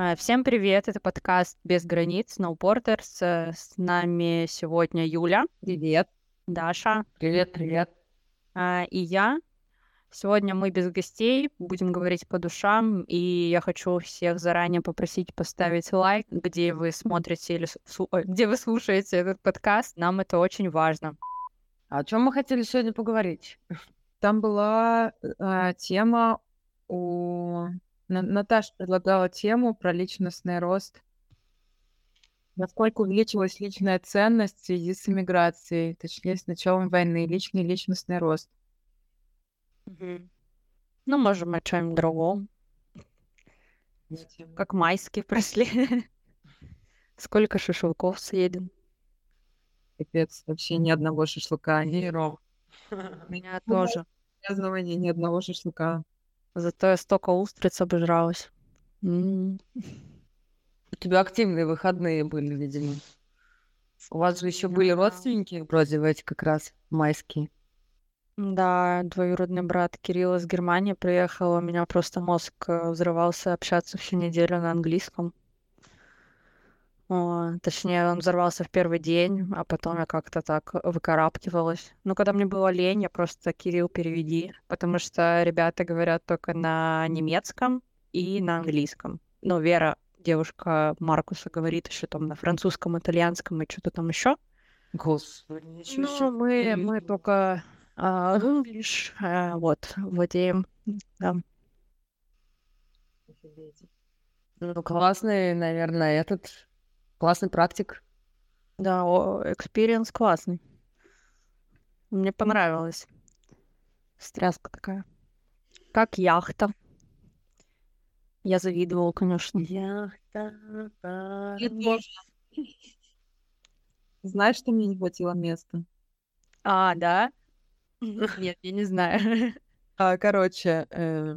А, Всем привет, это подкаст «Без границ» No Porters. Э, С нами сегодня Юля, Привет. Даша Привет, привет. а, и я. Сегодня мы без гостей, будем говорить по душам, и я хочу всех заранее попросить поставить лайк, где вы смотрите или где вы слушаете этот подкаст. Нам это очень важно. А о чем мы хотели сегодня поговорить? Там была э, тема у... На- Наташа предлагала тему про личностный рост. Насколько увеличилась личная ценность в связи с иммиграцией, точнее, с началом войны, личный личностный рост. Ну, можем о чем-нибудь другом, как майские прошли. Сколько шашлыков съедем? Капец, вообще ни одного шашлыка. Ни. У меня Ну, тоже. празднования, ни одного шашлыка. Зато я столько устриц обожралась. М. У тебя активные выходные были, видимо. У вас же еще были родственники вроде в эти как раз майские. Да, двоюродный брат Кирилл из Германии приехал, у меня просто мозг э, взрывался общаться всю неделю на английском. О, точнее, он взорвался в первый день, а потом я как-то так выкарабкивалась. Ну, когда мне было лень, я просто Кирилл переведи, потому что ребята говорят только на немецком и на английском. Ну, Вера, девушка Маркуса, говорит еще там на французском, итальянском и что-то там еще. Господи, ничего Ну, себе. мы, мы только а, English, а, вот, владеем. Да. Ну, классный, наверное, этот классный практик. Да, experience классный. Мне понравилось. Стряска такая. Как яхта. Я завидовала, конечно. Яхта. Знаешь, что мне не хватило места? А, да? Нет, я не знаю. А, короче, э,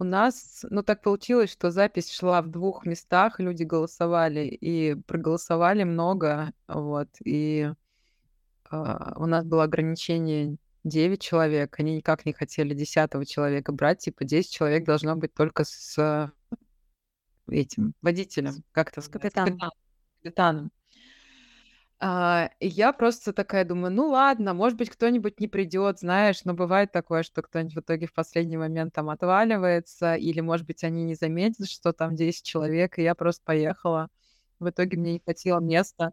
у нас, ну так получилось, что запись шла в двух местах, люди голосовали и проголосовали много, вот, и а, у нас было ограничение 9 человек, они никак не хотели 10 человека брать, типа 10 человек должно быть только с этим водителем, как-то С капитаном. капитаном. А, и я просто такая думаю, ну ладно, может быть, кто-нибудь не придет, знаешь, но бывает такое, что кто-нибудь в итоге в последний момент там отваливается, или, может быть, они не заметят, что там 10 человек, и я просто поехала. В итоге мне не хватило места.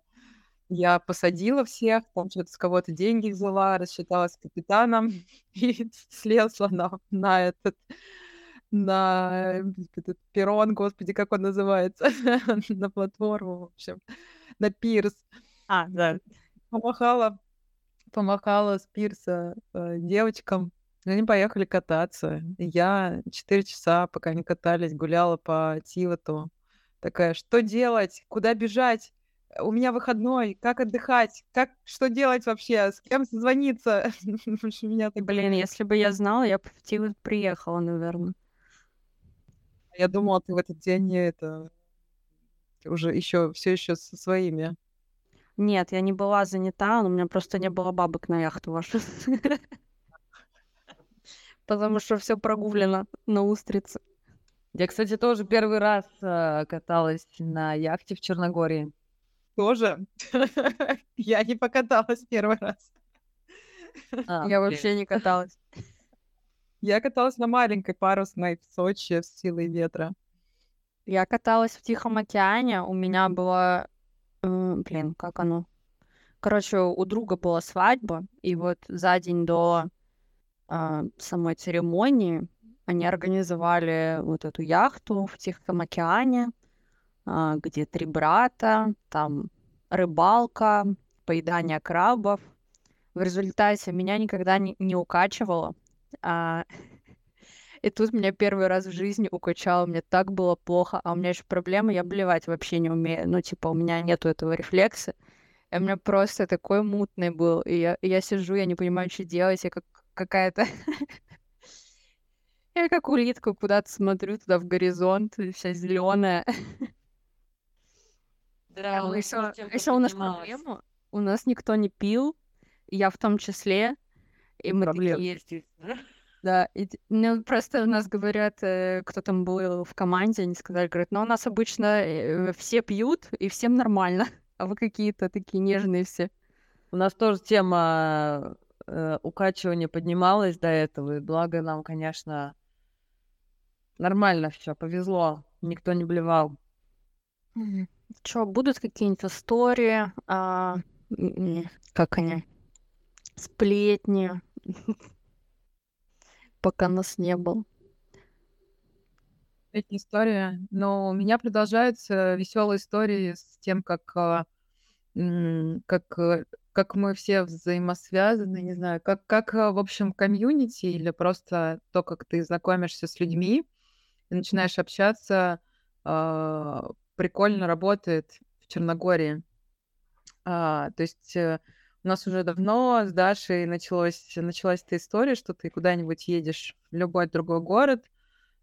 Я посадила всех, там что-то с кого-то деньги взяла, рассчиталась с капитаном и слезла на, на этот на этот перрон, господи, как он называется, на платформу, в общем, на пирс А, да. помахала, помахала с пирса э, девочкам. Они поехали кататься. Я четыре часа, пока они катались, гуляла по Тивоту. Такая, что делать? Куда бежать? У меня выходной. Как отдыхать? Как, что делать вообще? С кем созвониться? Меня так... Блин, если бы я знала, я бы в Тивот приехала, наверное. Я думала, ты в этот день это уже еще все еще со своими. Нет, я не была занята, но у меня просто не было бабок на яхту вашу. Потому что все прогулено на устрице. Я, кстати, тоже первый раз э, каталась на яхте в Черногории. Тоже? Я не покаталась первый раз. А, Я вообще не каталась. Я каталась на маленькой парусной в Сочи с силой ветра. Я каталась в Тихом океане, у меня было... э, Блин, как оно? Короче, у друга была свадьба, и вот за день до а, самой церемонии они организовали вот эту яхту в Тихом океане, а, где три брата, там рыбалка, поедание крабов. В результате меня никогда не, не укачивало. а, и тут меня первый раз в жизни укачало, мне так было плохо, а у меня еще проблема, я блевать вообще не умею, ну, типа, у меня нету этого рефлекса, и у меня просто такой мутный был, и я, и я сижу, я не понимаю, что делать, я как какая-то... Я как улитка куда-то смотрю туда в горизонт, вся зеленая. Да, А еще, у нас поднималась. проблема, у нас никто не пил, я в том числе, и мы такие. Да, и, ну, просто у нас говорят, э, кто там был в команде, они сказали, говорят, ну, у нас обычно э, все пьют, и всем нормально, а вы какие-то такие нежные все. У нас тоже тема э, укачивания поднималась до этого, и благо нам, конечно, нормально все, повезло, никто не блевал. Что, будут какие-нибудь истории, а, как они, сплетни, пока нас не было? Эта история, но у меня продолжаются веселые истории с тем, как, а, как, э, как мы все взаимосвязаны, не знаю, как, как, а, в общем, комьюнити или просто то, как ты знакомишься с людьми и начинаешь общаться, прикольно работает в Черногории. А, то есть э, у нас уже давно с Дашей началось, началась эта история, что ты куда-нибудь едешь в любой другой город.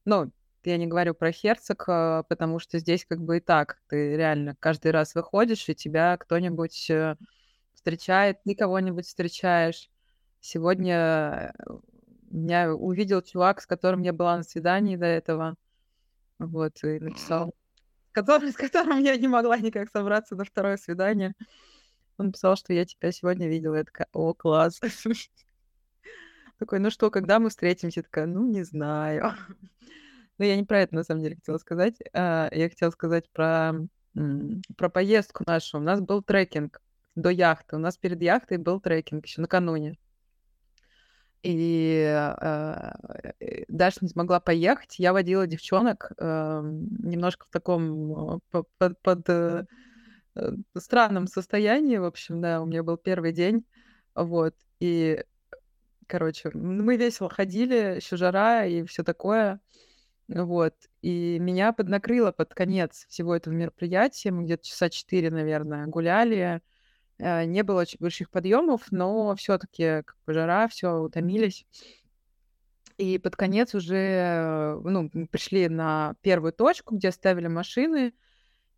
Ну, я не говорю про Херцог, а, потому что здесь как бы и так. Ты реально каждый раз выходишь, и тебя кто-нибудь э, встречает, ты кого-нибудь встречаешь. Сегодня э, меня увидел чувак, с которым я была на свидании до этого. Вот, и написал который, с которым я не могла никак собраться на второе свидание. Он писал, что я тебя сегодня видела. Я такая, о, класс. Такой, ну что, когда мы встретимся? Я такая, ну, не знаю. Но я не про это, на самом деле, хотела сказать. А, я хотела сказать про, про поездку нашу. У нас был трекинг до яхты. У нас перед яхтой был трекинг еще накануне и э, Даша не смогла поехать. Я водила девчонок э, немножко в таком э, под, под э, э, странном состоянии, в общем, да, у меня был первый день, вот, и, короче, мы весело ходили, еще жара и все такое, вот, и меня поднакрыло под конец всего этого мероприятия, мы где-то часа четыре, наверное, гуляли, Э, не было очень больших подъемов, но все-таки как бы жара, все утомились. И под конец уже ну, пришли на первую точку, где оставили машины,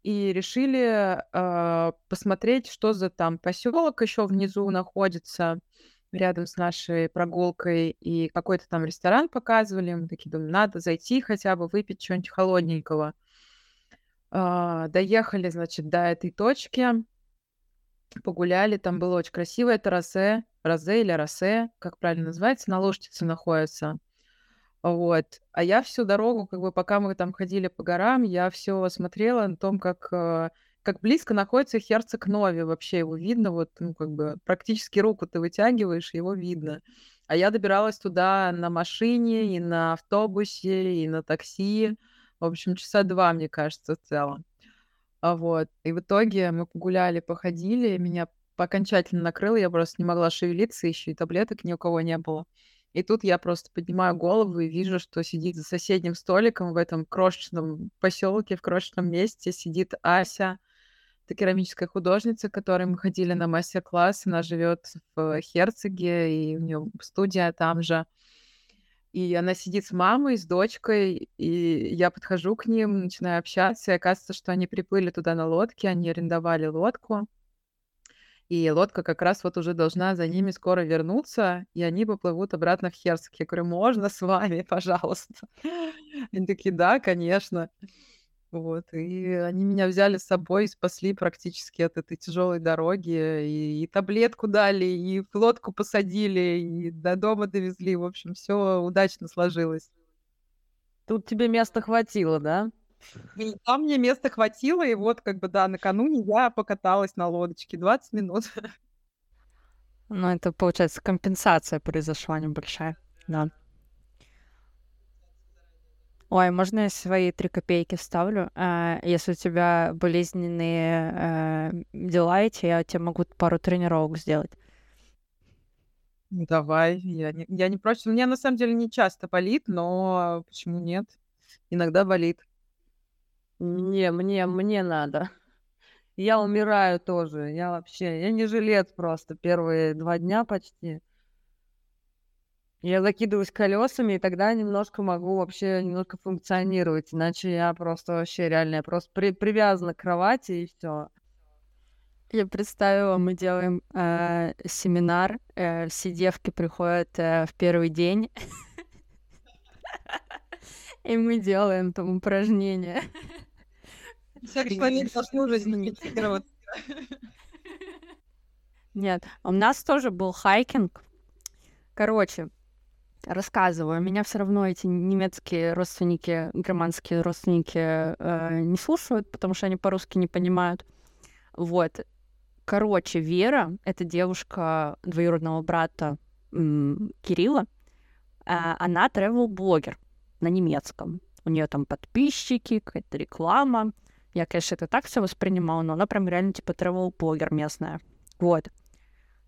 и решили э, посмотреть, что за там поселок еще внизу находится рядом с нашей прогулкой, и какой-то там ресторан показывали. Мы такие думаем, надо зайти хотя бы выпить что-нибудь холодненького. Э, доехали, значит, до этой точки погуляли, там было очень красиво, это Росе, Розе или Росе, как правильно называется, на Лошадице находится. Вот. А я всю дорогу, как бы пока мы там ходили по горам, я все смотрела на том, как, э, как близко находится Херцог Нови. Вообще его видно, вот, ну, как бы практически руку ты вытягиваешь, его видно. А я добиралась туда на машине, и на автобусе, и на такси. В общем, часа два, мне кажется, в целом. А, вот. И в итоге мы погуляли, походили, меня окончательно накрыло, я просто не могла шевелиться, еще и таблеток ни у кого не было. И тут я просто поднимаю голову и вижу, что сидит за соседним столиком в этом крошечном поселке, в крошечном месте, сидит Ася, это керамическая художница, которой мы ходили на мастер-класс. Она живет в Херцеге, и у нее студия там же. И она сидит с мамой, с дочкой, и я подхожу к ним, начинаю общаться, и оказывается, что они приплыли туда на лодке, они арендовали лодку, и лодка как раз вот уже должна за ними скоро вернуться, и они поплывут обратно в Херск. Я говорю, можно с вами, пожалуйста? Они такие, да, конечно. Вот, и они меня взяли с собой и спасли практически от этой тяжелой дороги, и, и таблетку дали, и в лодку посадили, и до дома довезли. В общем, все удачно сложилось. Тут тебе места хватило, да? И там мне места хватило, и вот как бы, да, накануне я покаталась на лодочке 20 минут. Ну, это, получается, компенсация произошла небольшая, да. Ой, можно я свои три копейки вставлю? А, если у тебя болезненные а, дела эти, я тебе могу пару тренировок сделать. Давай, я не, я не против. У меня на самом деле не часто болит, но почему нет? Иногда болит. Не, мне, мне надо. Я умираю тоже. Я вообще, я не жилец просто первые два дня почти. Я закидываюсь колесами, и тогда немножко могу вообще немножко функционировать. Иначе я просто вообще реально, я просто при, привязана к кровати и все. Я представила, мы делаем э, семинар, э, все девки приходят э, в первый день, И мы делаем там упражнения. Человек должен уже имитировать. Нет, у нас тоже был хайкинг. Короче, рассказываю. Меня все равно эти немецкие родственники, германские родственники э, не слушают, потому что они по-русски не понимают. Вот. Короче, Вера, это девушка двоюродного брата м, Кирилла, э, она travel-блогер на немецком. У нее там подписчики, какая-то реклама. Я, конечно, это так все воспринимала, но она прям реально типа travel-блогер местная. Вот.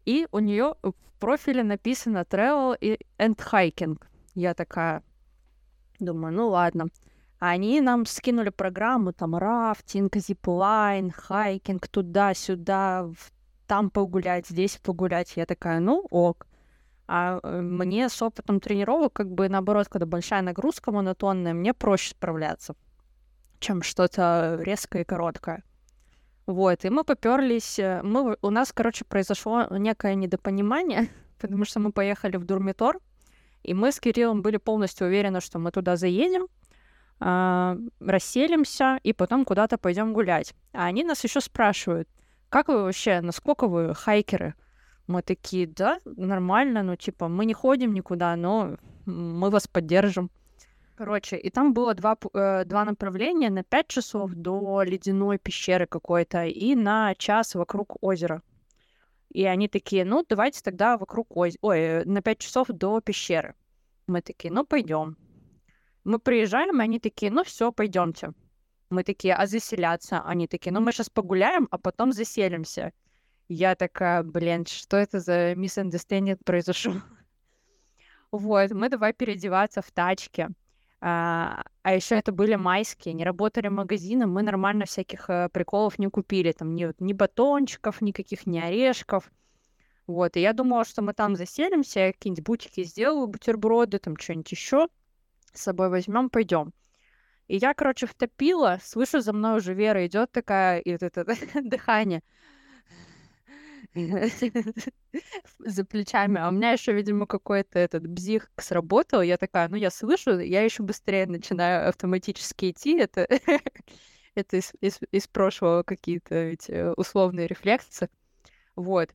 И у нее в профиле написано travel и and hiking. Я такая думаю, ну ладно. Они нам скинули программу, там, рафтинг, зиплайн, хайкинг, туда-сюда, там погулять, здесь погулять. Я такая, ну ок. А э, мне с опытом тренировок, как бы наоборот, когда большая нагрузка монотонная, мне проще справляться, чем что-то резкое и короткое. Вот, и мы поперлись. Э, мы, у нас, короче, произошло некое недопонимание, потому что мы поехали в Дурмитор, и мы с Кириллом были полностью уверены, что мы туда заедем, э, расселимся и потом куда-то пойдем гулять. А они нас еще спрашивают, как вы вообще, насколько вы хайкеры? Мы такие, да, нормально, ну, типа, мы не ходим никуда, но мы вас поддержим. Короче, и там было два, э, два направления на 5 часов до ледяной пещеры какой-то и на час вокруг озера. И они такие, ну, давайте тогда вокруг озера, ой, на 5 часов до пещеры. Мы такие, ну, пойдем. Мы приезжаем, и они такие, ну, все, пойдемте. Мы такие, а заселяться? Они такие, ну, мы сейчас погуляем, а потом заселимся. Я такая, блин, что это за misunderstanding произошло? Вот, мы давай переодеваться в тачке. А, а еще это были майские, не работали магазины, мы нормально всяких э, приколов не купили, там ни, ни батончиков, никаких, ни орешков. Вот, и я думала, что мы там заселимся, какие-нибудь бутики сделаю, бутерброды, там что-нибудь еще с собой возьмем, пойдем. И я, короче, втопила, слышу, за мной уже Вера идет такая, и вот это дыхание. за плечами. А у меня еще, видимо, какой-то этот бзих сработал. Я такая, ну, я слышу, я еще быстрее начинаю автоматически идти. Это, это из, из, из прошлого какие-то эти условные рефлексы. Вот.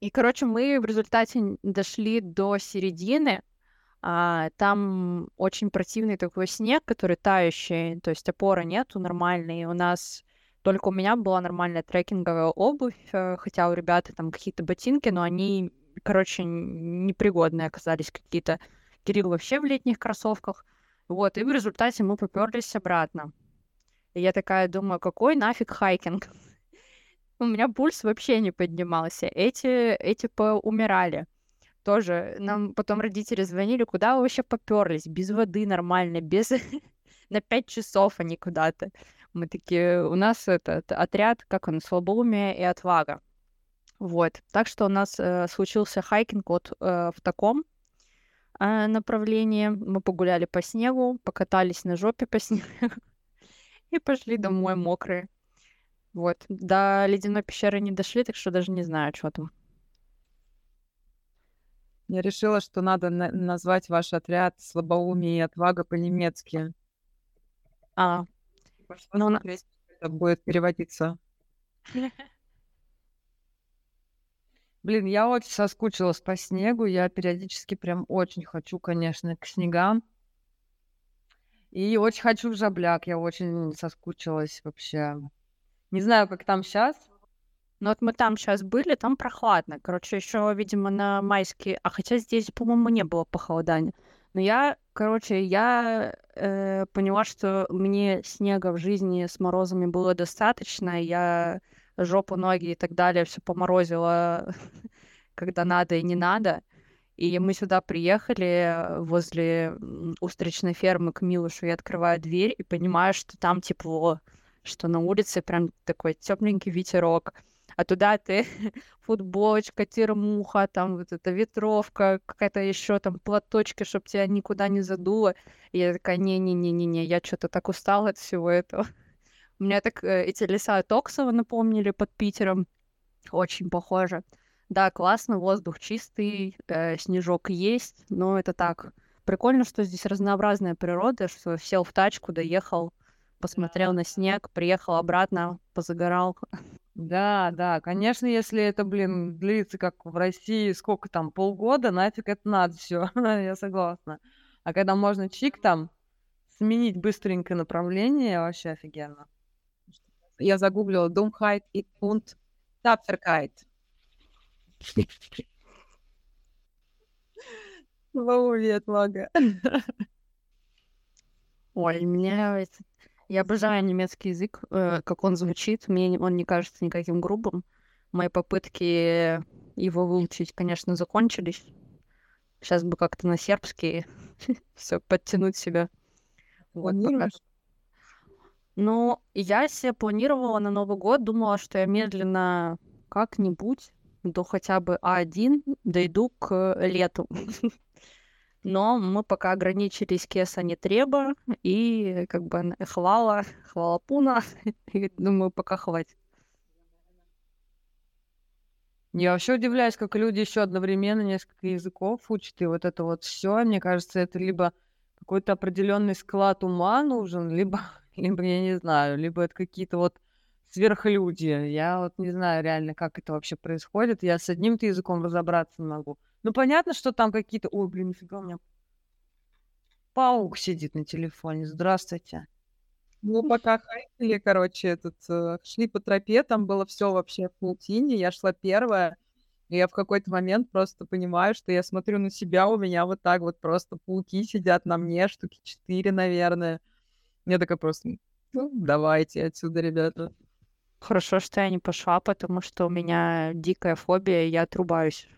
И, короче, мы в результате дошли до середины. А, там очень противный такой снег, который тающий, то есть опоры нету нормальной. У нас только у меня была нормальная трекинговая обувь, э, хотя у ребят там какие-то ботинки, но они, короче, непригодные оказались какие-то. Кирилл вообще в летних кроссовках. Вот, и в результате мы поперлись обратно. И я такая думаю, какой нафиг хайкинг? У меня пульс вообще не поднимался. Эти, эти поумирали. Тоже нам потом родители звонили, куда вы вообще поперлись? Без воды нормально, без... На пять часов они куда-то. Мы такие, у нас этот отряд, как он, слабоумие и отвага. Вот. Так что у нас э, случился хайкинг вот э, в таком э, направлении. Мы погуляли по снегу, покатались на жопе по снегу и пошли домой мокрые. Вот. До ледяной пещеры не дошли, так что даже не знаю, что там. Я решила, что надо на- назвать ваш отряд слабоумие и отвага по-немецки. А, ну, на... это будет переводиться. Блин, я очень соскучилась по снегу. Я периодически прям очень хочу, конечно, к снегам. И очень хочу в жабляк. Я очень соскучилась вообще. Не знаю, как там сейчас. Ну вот мы там сейчас были, там прохладно. Короче, еще, видимо, на майские... А хотя здесь, по-моему, не было похолодания. Но я, короче, я э, поняла, что мне снега в жизни с морозами было достаточно. Я жопу, ноги и так далее все поморозила, когда надо и не надо. И мы сюда приехали возле устричной фермы к Милушу. Я открываю дверь и понимаю, что там тепло, что на улице прям такой тепленький ветерок а туда ты футболочка, термуха, там вот эта ветровка, какая-то еще там платочки, чтобы тебя никуда не задуло. И я такая, не-не-не-не-не, я что-то так устала от всего этого. У меня так э, эти леса Токсова напомнили под Питером. Очень похоже. Да, классно, воздух чистый, э, снежок есть, но это так, прикольно, что здесь разнообразная природа, что сел в тачку, доехал, посмотрел на снег, приехал обратно, позагорал. Да, да, конечно, если это, блин, длится, как в России, сколько там, полгода, нафиг это надо все, я согласна. А когда можно чик там, сменить быстренько направление, вообще офигенно. Я загуглила Думхайт и Пункт Тапферкайт. Привет, Мага. Ой, мне я обожаю немецкий язык, э, как он звучит. Мне он не кажется никаким грубым. Мои попытки его выучить, конечно, закончились. Сейчас бы как-то на сербский все подтянуть себя. Вот. Ну, я себе планировала на Новый год, думала, что я медленно как-нибудь до хотя бы А1 дойду к лету. но мы пока ограничились кеса не треба, и как бы хвала, хвала пуна, и думаю, пока хватит. Я вообще удивляюсь, как люди еще одновременно несколько языков учат, и вот это вот все, мне кажется, это либо какой-то определенный склад ума нужен, либо, либо я не знаю, либо это какие-то вот сверхлюди. Я вот не знаю реально, как это вообще происходит. Я с одним-то языком разобраться могу. Ну, понятно, что там какие-то... Ой, блин, нифига у меня паук сидит на телефоне. Здравствуйте. Ну, пока хайкали, короче, этот, э, шли по тропе, там было все вообще в паутине, я шла первая, и я в какой-то момент просто понимаю, что я смотрю на себя, у меня вот так вот просто пауки сидят на мне, штуки четыре, наверное. Я такая просто, ну, давайте отсюда, ребята. Хорошо, что я не пошла, потому что у меня дикая фобия, я отрубаюсь.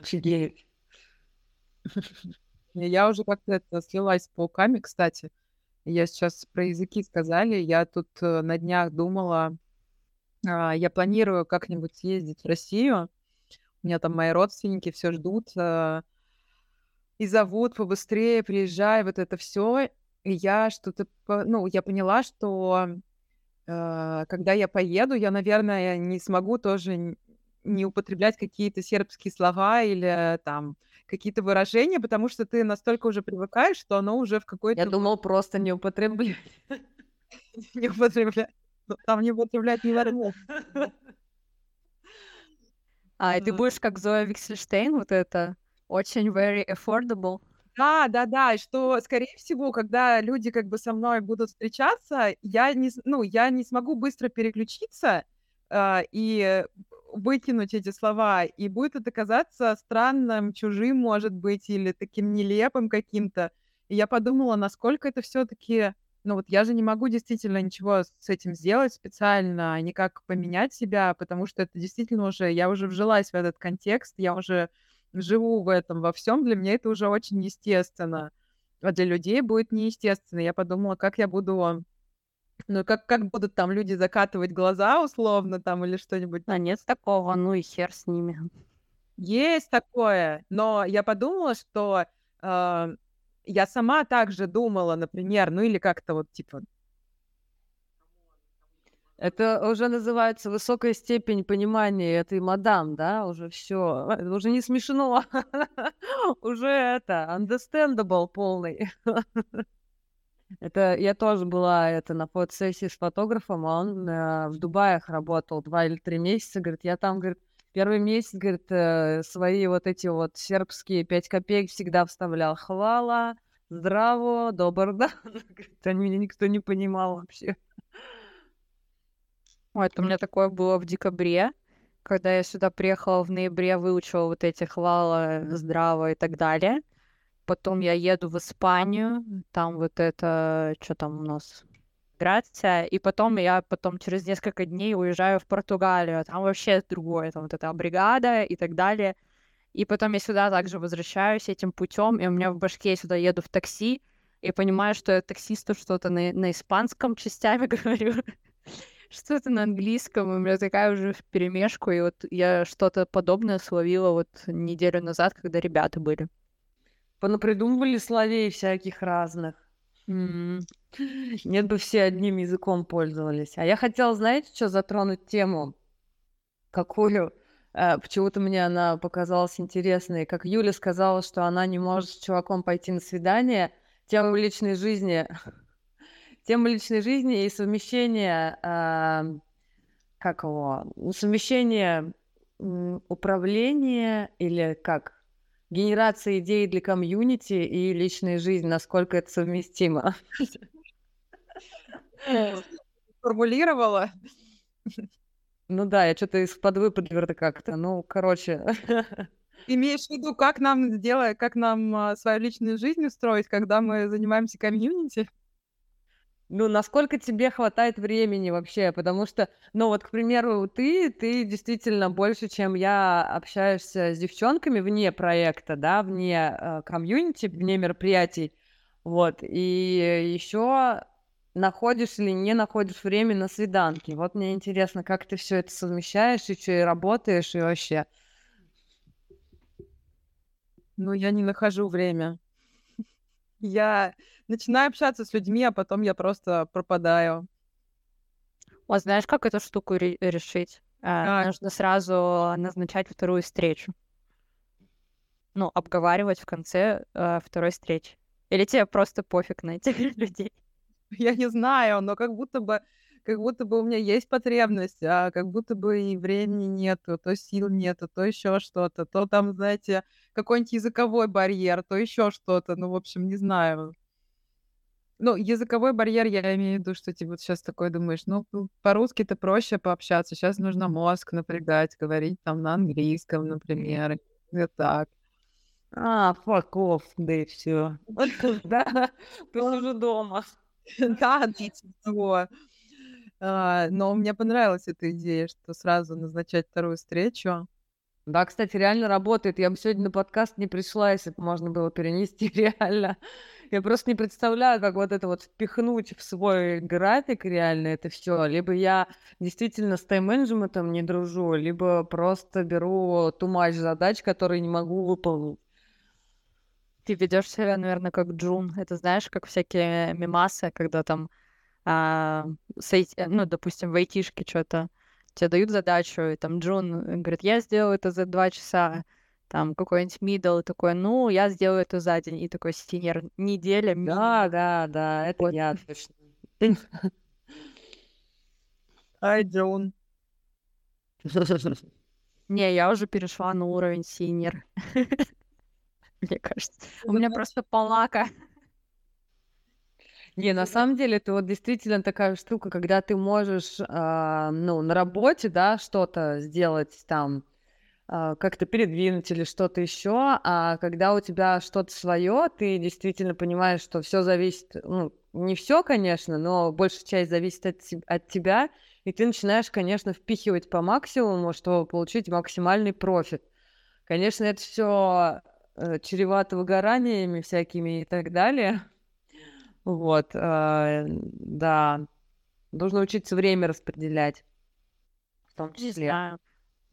Офигеть. Я уже как-то это слилась с пауками, кстати. Я сейчас про языки сказали. Я тут э, на днях думала, а, я планирую как-нибудь съездить в Россию. У меня там мои родственники все ждут э, и зовут побыстрее, приезжай, вот это все. И я что-то, ну, я поняла, что э, когда я поеду, я, наверное, не смогу тоже не употреблять какие-то сербские слова или там какие-то выражения, потому что ты настолько уже привыкаешь, что оно уже в какой-то... Я думал, просто не употреблять. Не употреблять. Ну, там не употреблять не возможно. А, и ты будешь как Зоя Виксельштейн, вот это очень very affordable. Да, да, да, и что, скорее всего, когда люди как бы со мной будут встречаться, я не, ну, я не смогу быстро переключиться, э, и выкинуть эти слова, и будет это казаться странным, чужим, может быть, или таким нелепым каким-то. И я подумала, насколько это все-таки, ну вот я же не могу действительно ничего с этим сделать специально, никак поменять себя, потому что это действительно уже, я уже вжилась в этот контекст, я уже живу в этом во всем, для меня это уже очень естественно. А для людей будет неестественно. Я подумала, как я буду ну, как, как будут там люди закатывать глаза условно там или что-нибудь? А нет такого, ну и хер с ними. Есть такое, но я подумала, что э, я сама также думала, например, ну или как-то вот типа... Это уже называется высокая степень понимания этой мадам, да? Уже все, уже не смешно, уже это understandable полный. Это я тоже была это на фотосессии с фотографом, а он э, в Дубаях работал два или три месяца. Говорит, я там, говорит, первый месяц, говорит, э, свои вот эти вот сербские пять копеек всегда вставлял. Хвала, здраво, добр, да. Говорит, они меня никто не понимал вообще. Ой, это у меня такое было в декабре, когда я сюда приехала в ноябре, выучила вот эти хвала, здраво и так далее. Потом я еду в Испанию, там вот это, что там у нас, Грация, и потом я потом через несколько дней уезжаю в Португалию, там вообще другое, там вот эта бригада и так далее. И потом я сюда также возвращаюсь этим путем, и у меня в башке я сюда еду в такси, и понимаю, что я таксисту что-то на, на испанском частями говорю, что-то на английском, у меня такая уже перемешку, и вот я что-то подобное словила вот неделю назад, когда ребята были понапридумывали словей всяких разных. Нет бы все одним языком пользовались. А я хотела, знаете, что затронуть тему? Какую? Э, почему-то мне она показалась интересной. Как Юля сказала, что она не может с чуваком пойти на свидание, тему личной жизни, тему личной жизни и совмещение, э, как его, ну, совмещение управления или как генерация идей для комьюнити и личной жизни, насколько это совместимо. Формулировала. Ну да, я что-то из-под выпадлера как-то. Ну, короче. Имеешь в виду, как нам сделать, как нам а, свою личную жизнь устроить, когда мы занимаемся комьюнити? Ну, насколько тебе хватает времени вообще? Потому что, ну вот, к примеру, ты, ты действительно больше, чем я, общаешься с девчонками вне проекта, да, вне э, комьюнити, вне мероприятий. Вот, и еще находишь или не находишь время на свиданки. Вот мне интересно, как ты все это совмещаешь, и что, и работаешь, и вообще. Ну, я не нахожу время. Я начинаю общаться с людьми, а потом я просто пропадаю. Вот знаешь, как эту штуку ре- решить? А, а. Нужно сразу назначать вторую встречу. Ну, обговаривать в конце э, второй встречи. Или тебе просто пофиг на этих людей? Я не знаю, но как будто бы как будто бы у меня есть потребность, а как будто бы и времени нету, то сил нету, то еще что-то, то там, знаете, какой-нибудь языковой барьер, то еще что-то, ну, в общем, не знаю. Ну, языковой барьер, я имею в виду, что ты вот сейчас такой думаешь, ну, по-русски-то проще пообщаться, сейчас нужно мозг напрягать, говорить там на английском, например, и так. А, off, да и все. Да, ты уже дома. Да, того. А, но мне понравилась эта идея, что сразу назначать вторую встречу. Да, кстати, реально работает. Я бы сегодня на подкаст не пришла, если бы можно было перенести реально. Я просто не представляю, как вот это вот впихнуть в свой график реально это все. Либо я действительно с тайм-менеджментом не дружу, либо просто беру тумач задач, которые не могу выполнить. Ты ведешь себя, наверное, как Джун. Это знаешь, как всякие мимасы, когда там, а, с, ну, допустим, в айтишке что-то тебе дают задачу, и там джун говорит, я сделаю это за два часа, там какой-нибудь middle такой, ну, я сделаю это за день, и такой senior неделя. Да, да, да, это вот. я точно. Ай, джун. Не, я уже перешла на уровень senior мне кажется. У меня просто полака. Не, на самом деле это вот действительно такая штука, когда ты можешь, э, ну, на работе, да, что-то сделать там, как-то передвинуть или что-то еще, а когда у тебя что-то свое, ты действительно понимаешь, что все зависит, ну, не все, конечно, но большая часть зависит от, от тебя, и ты начинаешь, конечно, впихивать по максимуму, чтобы получить максимальный профит. Конечно, это все э, чревато выгораниями всякими и так далее. Вот, э, да. Нужно учиться время распределять. В том числе. Да.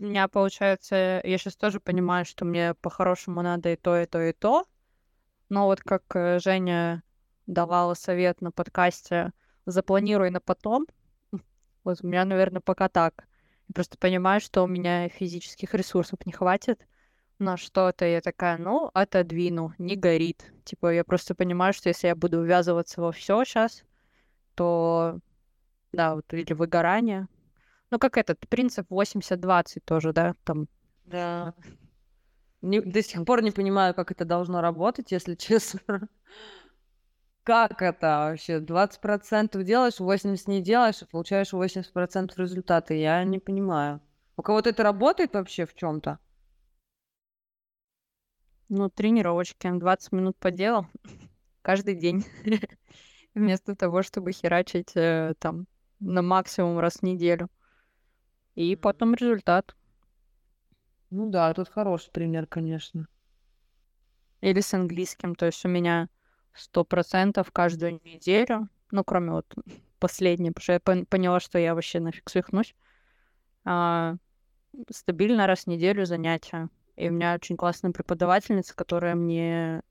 У меня получается, я сейчас тоже понимаю, что мне по-хорошему надо и то, и то, и то. Но вот как э, Женя давала совет на подкасте, запланируй на потом. Вот у меня, наверное, пока так. Я просто понимаю, что у меня физических ресурсов не хватит на что-то, я такая, ну, отодвину, не горит. Типа, я просто понимаю, что если я буду ввязываться во все сейчас, то, да, вот, или выгорание. Ну, как этот принцип 80-20 тоже, да, там. Да. Не, до сих пор не понимаю, как это должно работать, если честно. Как это вообще? 20% делаешь, 80% не делаешь, и получаешь 80% результата. Я не понимаю. У кого-то это работает вообще в чем-то? Ну, тренировочки. 20 минут поделал каждый день. Вместо того, чтобы херачить э, там на максимум раз в неделю. И потом результат. Ну да, тут хороший пример, конечно. Или с английским. То есть у меня сто процентов каждую неделю, ну, кроме вот последней, потому что я поняла, что я вообще нафиг свихнусь. А, стабильно раз в неделю занятия. И у меня очень классная преподавательница, которая мне...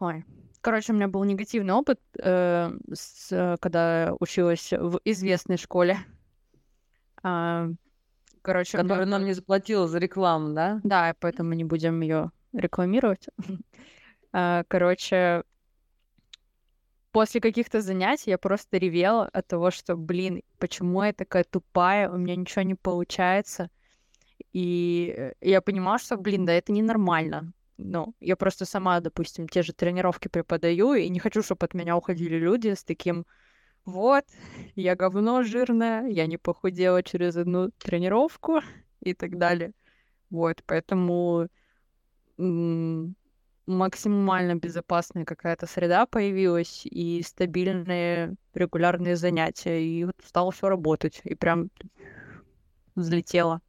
Ой, короче, у меня был негативный опыт, э, с, когда училась в известной школе. Э, Короче, Которая нам не заплатила за рекламу, да? Да, поэтому не будем ее рекламировать. А, короче, после каких-то занятий я просто ревела от того, что, блин, почему я такая тупая, у меня ничего не получается. И э, я понимала, что, блин, да это ненормально. Ну, я просто сама, допустим, те же тренировки преподаю, и не хочу, чтобы от меня уходили люди с таким вот, я говно жирное, я не похудела через одну тренировку и так далее. Вот, поэтому максимально безопасная какая-то среда появилась и стабильные регулярные занятия. И вот стало все работать. И прям взлетело.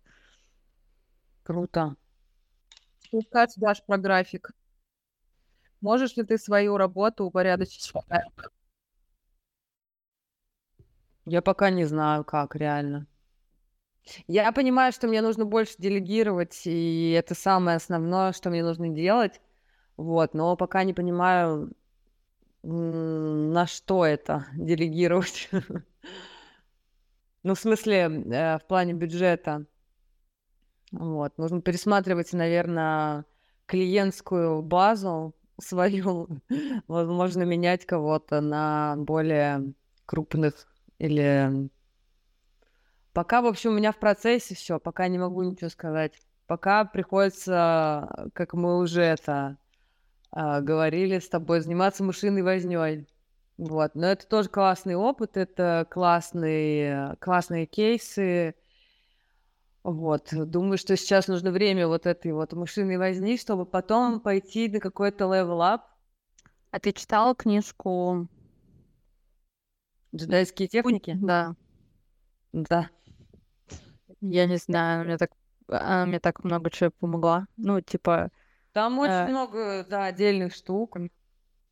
Круто. Что скажешь, Даш, про график? Можешь ли ты свою работу упорядочить? Я пока не знаю, как реально. Я понимаю, что мне нужно больше делегировать, и это самое основное, что мне нужно делать. Вот, но пока не понимаю, на что это делегировать. Ну, в смысле, э, в плане бюджета. Вот, нужно пересматривать, наверное, клиентскую базу свою. Возможно, менять кого-то на более крупных или... Пока, в общем, у меня в процессе все, пока не могу ничего сказать. Пока приходится, как мы уже это а, говорили с тобой, заниматься мышиной вознёй. Вот. Но это тоже классный опыт, это классные, классные кейсы. Вот. Думаю, что сейчас нужно время вот этой вот мышиной возни, чтобы потом пойти на какой-то up. А ты читала книжку Джедайские техники? Да. Да. Я не знаю, мне так, она мне так много чего помогла. Ну, типа, там очень э... много, да, отдельных штук.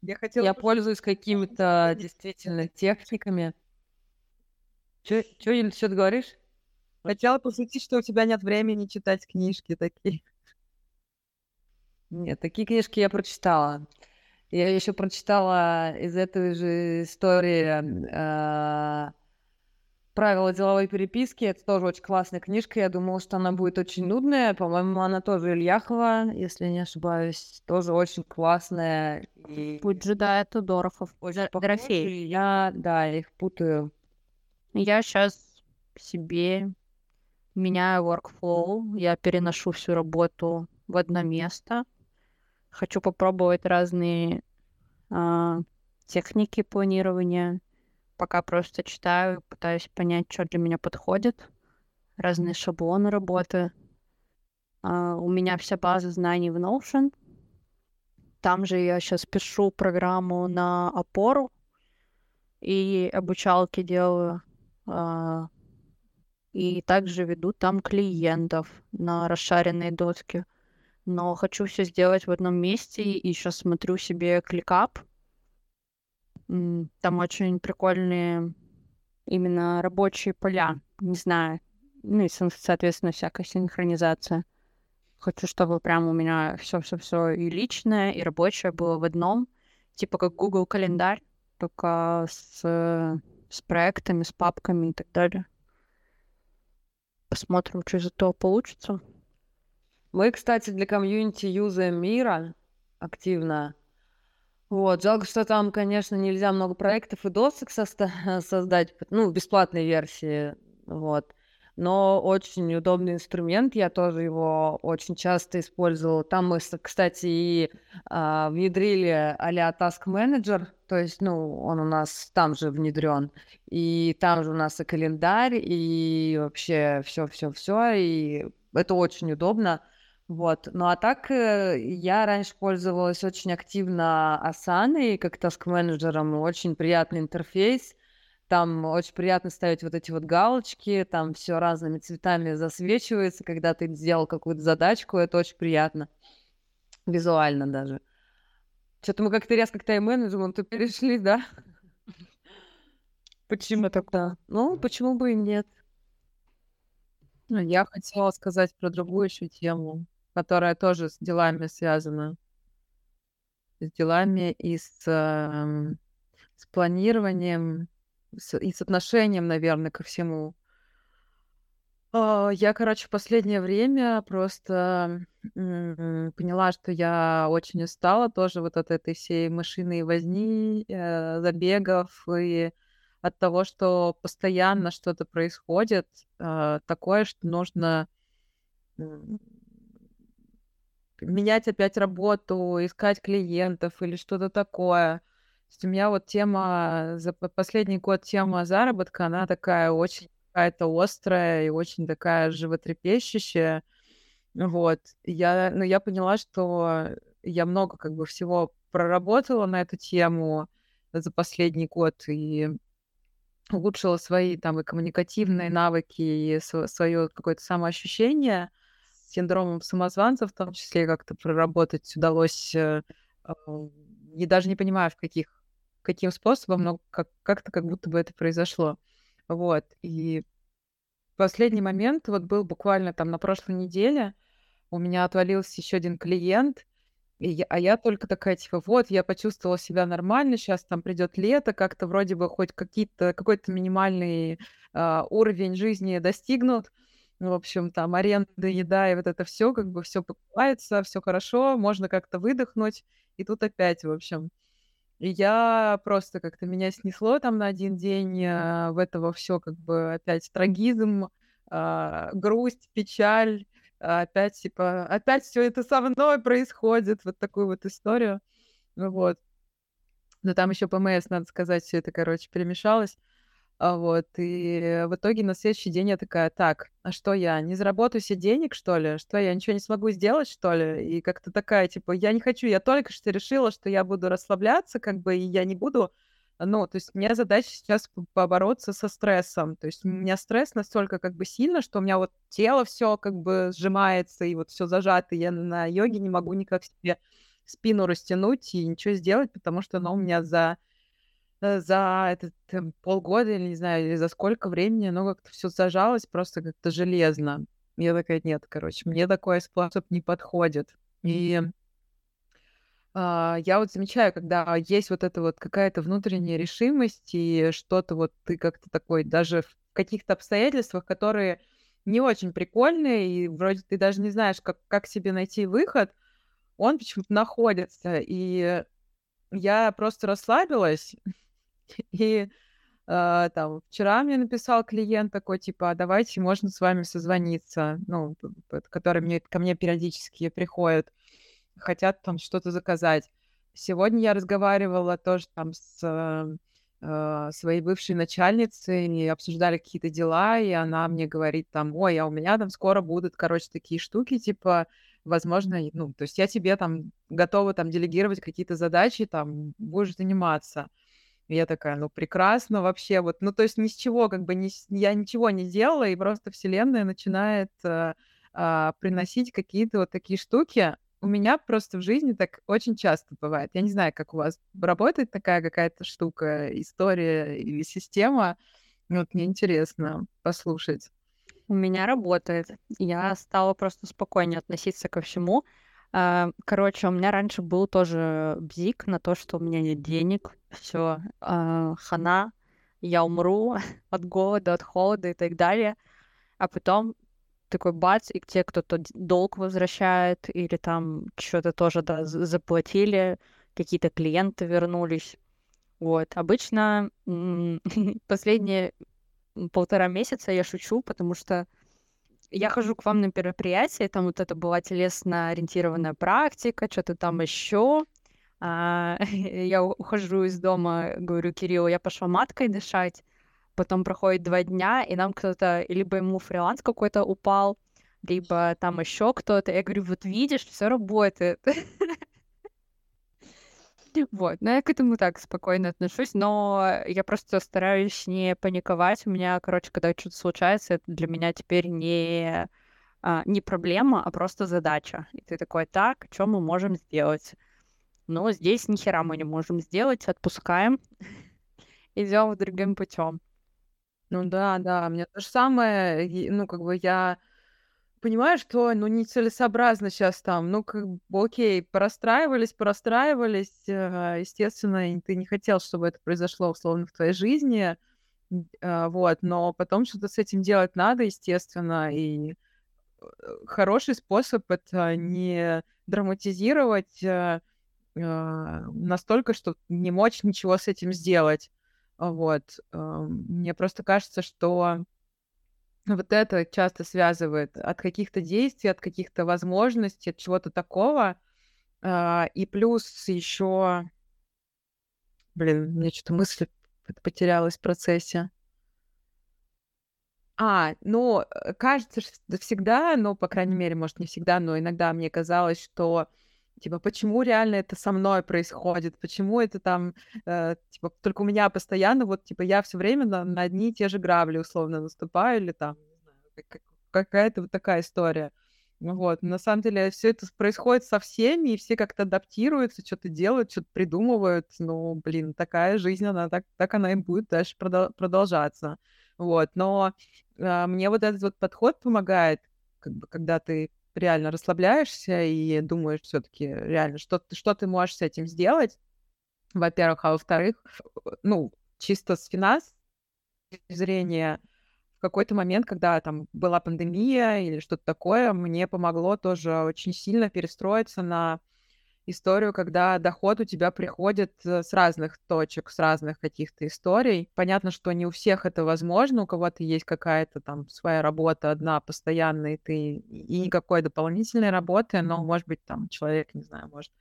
Я хотела... Я пользуюсь какими-то действительно техниками. Чё, чё, Юль, что ты говоришь? Хотела пошутить, что у тебя нет времени читать книжки такие. Нет, такие книжки я прочитала. Я еще прочитала из этой же истории э, правила деловой переписки. Это тоже очень классная книжка. Я думала, что она будет очень нудная. По-моему, она тоже Ильяхова, если не ошибаюсь. Тоже очень классная. И... Путь джедая Тудорохов. Очень Дорофей. Я, да, их путаю. Я сейчас себе меняю workflow. Я переношу всю работу в одно место. Хочу попробовать разные э, техники планирования пока просто читаю, пытаюсь понять, что для меня подходит. Разные шаблоны работы. Uh, у меня вся база знаний в Notion. Там же я сейчас пишу программу на опору и обучалки делаю. Uh, и также веду там клиентов на расшаренные доски. Но хочу все сделать в одном месте и сейчас смотрю себе кликап — там очень прикольные именно рабочие поля. Не знаю. Ну и, соответственно, всякая синхронизация. Хочу, чтобы прям у меня все-все-все и личное, и рабочее было в одном. Типа как Google календарь, только с, с проектами, с папками и так далее. Посмотрим, что из этого получится. Мы, кстати, для комьюнити юзаем Мира активно. Вот, жалко, что там, конечно, нельзя много проектов и досок соста- создать, ну, в бесплатной версии, вот. Но очень удобный инструмент, я тоже его очень часто использовала. Там мы, кстати, и а, внедрили а-ля Task Manager, то есть, ну, он у нас там же внедрен, и там же у нас и календарь, и вообще все-все-все, и это очень удобно. Вот. Ну а так э, я раньше пользовалась очень активно Asana как таск-менеджером. Очень приятный интерфейс. Там очень приятно ставить вот эти вот галочки, там все разными цветами засвечивается, когда ты сделал какую-то задачку, это очень приятно. Визуально даже. Что-то мы как-то резко к тайм-менеджменту перешли, да? Почему тогда? Ну, почему бы и нет? Ну, я хотела сказать про другую еще тему которая тоже с делами связана. С делами и с, э, с планированием, с, и с отношением, наверное, ко всему. А, я, короче, в последнее время просто поняла, что я очень устала тоже вот от этой всей машины возни, э, забегов и от того, что постоянно что-то происходит, э, такое, что нужно менять опять работу, искать клиентов или что-то такое. То есть у меня вот тема, за последний год тема заработка, она такая очень какая-то острая и очень такая животрепещущая. Вот. Я, ну, я поняла, что я много как бы всего проработала на эту тему за последний год и улучшила свои там и коммуникативные навыки, и свое какое-то самоощущение синдромом самозванца, в том числе как-то проработать удалось, э, не даже не понимаю, в каких каким способом, но как, как-то как будто бы это произошло. Вот. И последний момент вот был буквально там на прошлой неделе. У меня отвалился еще один клиент, и я, а я только такая, типа, вот, я почувствовала себя нормально, сейчас там придет лето, как-то вроде бы хоть какие-то, какой-то минимальный э, уровень жизни достигнут. В общем, там аренда, еда и вот это все, как бы все покупается, все хорошо, можно как-то выдохнуть. И тут опять, в общем, и я просто как-то меня снесло там на один день э, в этого все как бы опять трагизм, э, грусть, печаль, опять типа опять все это со мной происходит, вот такую вот историю, вот. Но там еще ПМС, надо сказать, все это, короче, перемешалось. А вот, и в итоге на следующий день я такая, так, а что я, не заработаю себе денег, что ли? Что я ничего не смогу сделать, что ли? И как-то такая, типа, я не хочу, я только что решила, что я буду расслабляться, как бы, и я не буду ну, то есть у меня задача сейчас побороться со стрессом. То есть у меня стресс настолько как бы сильно, что у меня вот тело все как бы сжимается и вот все зажато. Я на йоге не могу никак себе спину растянуть и ничего сделать, потому что оно у меня за за этот там, полгода или не знаю, или за сколько времени оно как-то все зажалось просто как-то железно. Я такая, нет, короче, мне такой способ не подходит. И а, я вот замечаю, когда есть вот эта вот какая-то внутренняя решимость и что-то вот ты как-то такой, даже в каких-то обстоятельствах, которые не очень прикольные, и вроде ты даже не знаешь, как, как себе найти выход, он почему-то находится. И я просто расслабилась, И э, там вчера мне написал клиент такой, типа, «А давайте, можно с вами созвониться, ну, который мне, ко мне периодически приходят, хотят там что-то заказать. Сегодня я разговаривала тоже там с э, своей бывшей начальницей, и обсуждали какие-то дела, и она мне говорит там, ой, а у меня там скоро будут, короче, такие штуки, типа, возможно, ну, то есть я тебе там готова там делегировать какие-то задачи, там, будешь заниматься. Я такая, ну прекрасно вообще, вот, ну то есть ни с чего, как бы ни, я ничего не делала, и просто Вселенная начинает э, э, приносить какие-то вот такие штуки. У меня просто в жизни так очень часто бывает. Я не знаю, как у вас работает такая какая-то штука, история или система. Вот мне интересно послушать. У меня работает. Я стала просто спокойнее относиться ко всему. А, короче, у меня раньше был тоже бзик на то, что у меня нет денег, все, а, хана, я умру от голода, от холода и так далее. А потом такой бац, и те кто-то долг возвращает, или там что-то тоже да, заплатили, какие-то клиенты вернулись. Вот. Обычно последние полтора месяца я шучу, потому что я хожу к вам на мероприятие, там вот это была телесно-ориентированная практика, что-то там еще. А, я ухожу из дома, говорю, Кирилл, я пошла маткой дышать. Потом проходит два дня, и нам кто-то, либо ему фриланс какой-то упал, либо там еще кто-то. Я говорю, вот видишь, все работает. Вот, но я к этому так спокойно отношусь, но я просто стараюсь не паниковать. У меня, короче, когда что-то случается, это для меня теперь не, а, не проблема, а просто задача. И ты такой, так, что мы можем сделать? Но здесь ни хера мы не можем сделать, отпускаем, идем другим путем. Ну да, да, мне то же самое, ну как бы я понимаю, что, ну, нецелесообразно сейчас там, ну, как бы, окей, порастраивались, порастраивались, э, естественно, ты не хотел, чтобы это произошло, условно, в твоей жизни, а, вот, но потом что-то с этим делать надо, естественно, и э, хороший способ это не драматизировать э, настолько, что не мочь ничего с этим сделать. Вот. Мне просто кажется, что вот это часто связывает от каких-то действий, от каких-то возможностей, от чего-то такого. А, и плюс еще... Блин, меня что-то мысль потерялась в процессе. А, ну, э, кажется, что всегда, ну, по крайней мере, может, не всегда, но иногда мне казалось, что типа, почему реально это со мной происходит, почему это там, э, типа, только у меня постоянно, вот, типа, я все время на, на одни и те же грабли условно наступаю, или там, как, какая-то вот такая история. Вот, на самом деле все это происходит со всеми, и все как-то адаптируются, что-то делают, что-то придумывают. Ну, блин, такая жизнь, она так, так она и будет дальше продолжаться. Вот, но э, мне вот этот вот подход помогает, как бы, когда ты реально расслабляешься и думаешь все-таки реально, что, что ты можешь с этим сделать, во-первых, а во-вторых, ну, чисто с финансовой зрения, в какой-то момент, когда там была пандемия или что-то такое, мне помогло тоже очень сильно перестроиться на историю, когда доход у тебя приходит э, с разных точек, с разных каких-то историй. Понятно, что не у всех это возможно, у кого-то есть какая-то там своя работа одна постоянная, и ты и никакой дополнительной работы, но, может быть, там человек, не знаю, может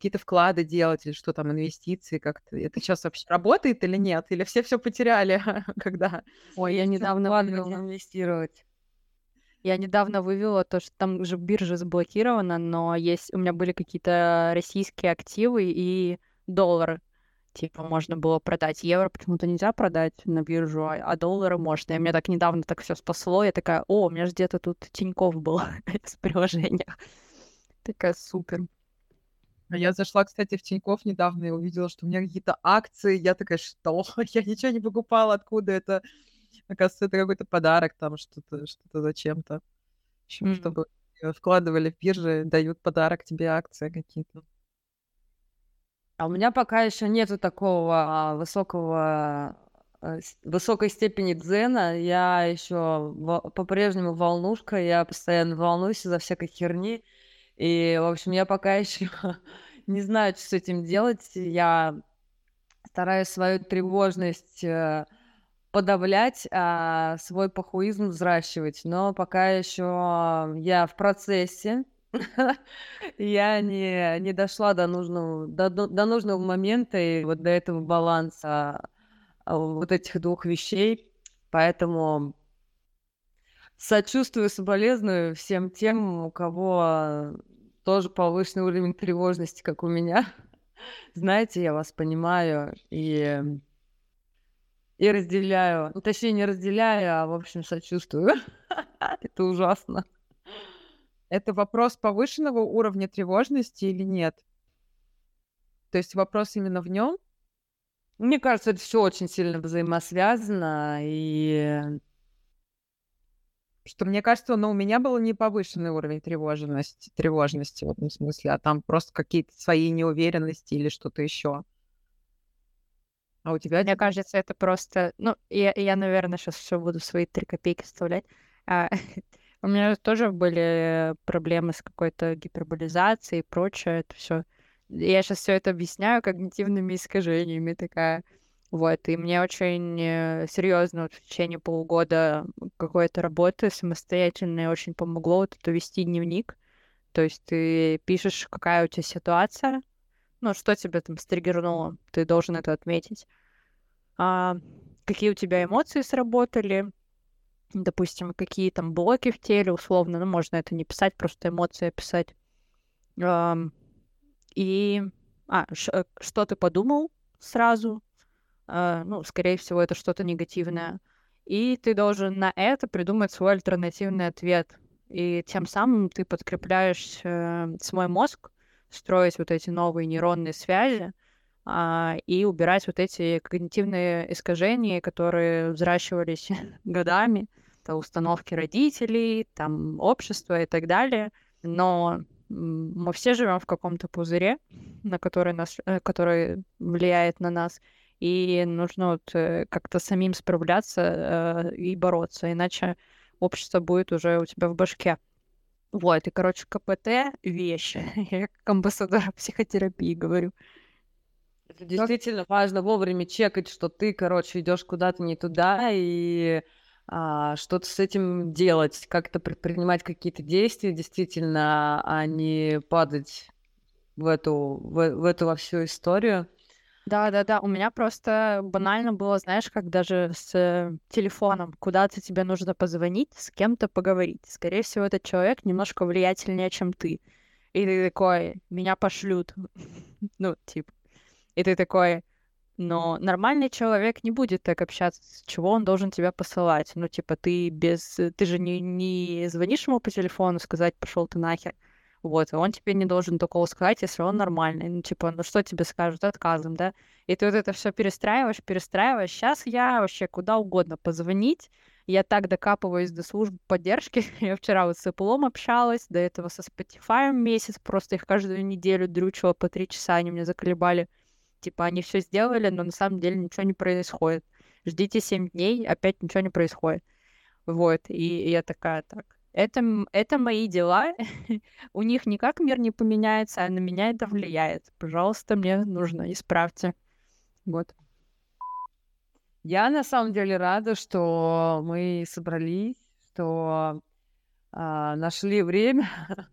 какие-то вклады делать или что там, инвестиции как-то. Это сейчас вообще работает или нет? Или все все потеряли, когда... Ой, я недавно инвестировать. Я недавно вывела то, что там уже биржа заблокирована, но есть у меня были какие-то российские активы и доллары. Типа можно было продать. Евро почему-то нельзя продать на биржу, а, а доллары можно. И меня так недавно так все спасло. Я такая, о, у меня же где-то тут Тиньков был с приложения. Такая супер. А я зашла, кстати, в Тиньков недавно и увидела, что у меня какие-то акции. Я такая, что? Я ничего не покупала, откуда это? Оказывается, это какой-то подарок, там что-то, что-то зачем-то. Mm. чтобы вкладывали в биржи, дают подарок тебе акции какие-то. А у меня пока еще нету такого высокого э, высокой степени дзена. Я еще по-прежнему волнушка, я постоянно волнуюсь из-за всякой херни. И, в общем, я пока еще не знаю, что с этим делать. Я стараюсь свою тревожность э, подавлять, а свой похуизм взращивать. Но пока еще я в процессе. я не, не дошла до нужного, до, до нужного момента и вот до этого баланса а, вот этих двух вещей. Поэтому сочувствую, соболезную всем тем, у кого тоже повышенный уровень тревожности, как у меня. Знаете, я вас понимаю и и разделяю. Ну, точнее, не разделяю, а, в общем, сочувствую. Это ужасно. Это вопрос повышенного уровня тревожности или нет? То есть вопрос именно в нем? Мне кажется, это все очень сильно взаимосвязано, и что мне кажется, но ну, у меня был не повышенный уровень тревожности, тревожности в этом смысле, а там просто какие-то свои неуверенности или что-то еще. А у тебя? Мне кажется, это просто... Ну, я, я наверное, сейчас все буду свои три копейки вставлять. А, у меня тоже были проблемы с какой-то гиперболизацией и прочее. Это все. Я сейчас все это объясняю когнитивными искажениями такая. Вот, и мне очень э, серьезно вот в течение полугода какой-то работы самостоятельной очень помогло вот это вести дневник. То есть ты пишешь, какая у тебя ситуация, ну, что тебя там стригернуло, ты должен это отметить. А, какие у тебя эмоции сработали, допустим, какие там блоки в теле, условно, ну, можно это не писать, просто эмоции описать. А, и, а, ш, что ты подумал сразу, а, ну, скорее всего, это что-то негативное. И ты должен на это придумать свой альтернативный ответ. И тем самым ты подкрепляешь э, свой мозг, строить вот эти новые нейронные связи а, и убирать вот эти когнитивные искажения, которые взращивались годами, это установки родителей, там общества и так далее. Но мы все живем в каком-то пузыре, на который, нас, э, который влияет на нас. и нужно вот э, как-то самим справляться э, и бороться, иначе общество будет уже у тебя в башке. Вот, и, короче, КПТ — вещи. Я как амбассадор психотерапии говорю. Это действительно важно вовремя чекать, что ты, короче, идешь куда-то не туда, и а, что-то с этим делать, как-то предпринимать какие-то действия, действительно, а не падать в эту, в, в эту во всю историю. Да-да-да, у меня просто банально было, знаешь, как даже с э, телефоном, куда-то тебе нужно позвонить, с кем-то поговорить. Скорее всего, этот человек немножко влиятельнее, чем ты. И ты такой, меня пошлют. ну, типа. И ты такой, но нормальный человек не будет так общаться, с чего он должен тебя посылать. Ну, типа, ты без... Ты же не, не звонишь ему по телефону сказать, пошел ты нахер. Вот, и он тебе не должен такого сказать, если он нормальный. Ну, типа, ну что тебе скажут? Отказом, да? И ты вот это все перестраиваешь, перестраиваешь. Сейчас я вообще куда угодно позвонить. Я так докапываюсь до службы поддержки. я вчера вот с Apple общалась, до этого со Spotify месяц. Просто их каждую неделю дрючила по три часа, они меня заколебали. Типа, они все сделали, но на самом деле ничего не происходит. Ждите 7 дней, опять ничего не происходит. Вот, и, и я такая, так, это, это мои дела. У них никак мир не поменяется, а на меня это влияет. Пожалуйста, мне нужно, исправьте. Вот. Я на самом деле рада, что мы собрались, что а, нашли время,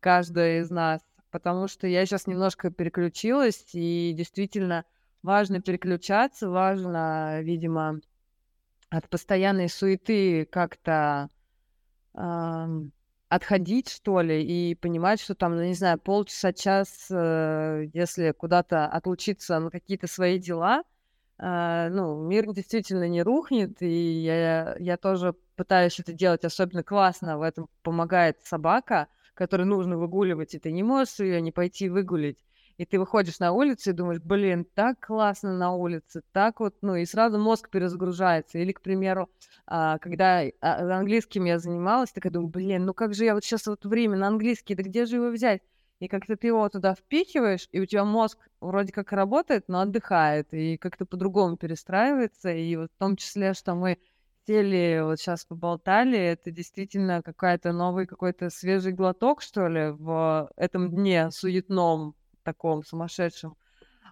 каждая из нас, потому что я сейчас немножко переключилась, и действительно важно переключаться, важно, видимо, от постоянной суеты как-то отходить, что ли, и понимать, что там, ну, не знаю, полчаса, час, э, если куда-то отлучиться на какие-то свои дела, э, ну, мир действительно не рухнет, и я, я тоже пытаюсь это делать особенно классно, в этом помогает собака, которую нужно выгуливать, и ты не можешь ее не пойти выгулить и ты выходишь на улицу и думаешь, блин, так классно на улице, так вот, ну, и сразу мозг перезагружается. Или, к примеру, а, когда а, английским я занималась, такая думаю, блин, ну как же я вот сейчас вот время на английский, да где же его взять? И как-то ты его туда впихиваешь, и у тебя мозг вроде как работает, но отдыхает, и как-то по-другому перестраивается, и вот в том числе, что мы сели, вот сейчас поболтали, это действительно какая-то новый какой-то свежий глоток, что ли, в этом дне суетном, таком сумасшедшем.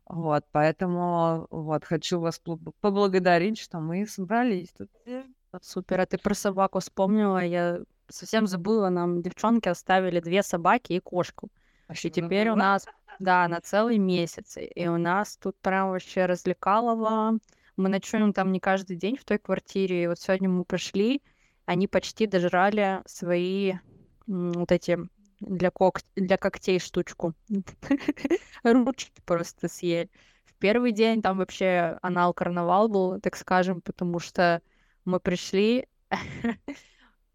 Вот, поэтому вот хочу вас поблагодарить, что мы собрались тут. Супер, а ты про собаку вспомнила, я совсем забыла, нам девчонки оставили две собаки и кошку. И теперь у нас, да, на целый месяц. И у нас тут прям вообще развлекалово. Мы ночуем там не каждый день в той квартире. И вот сегодня мы пришли, они почти дожрали свои вот эти для, кок... для когтей штучку. Ручки просто съели. В первый день там вообще анал-карнавал был, так скажем, потому что мы пришли,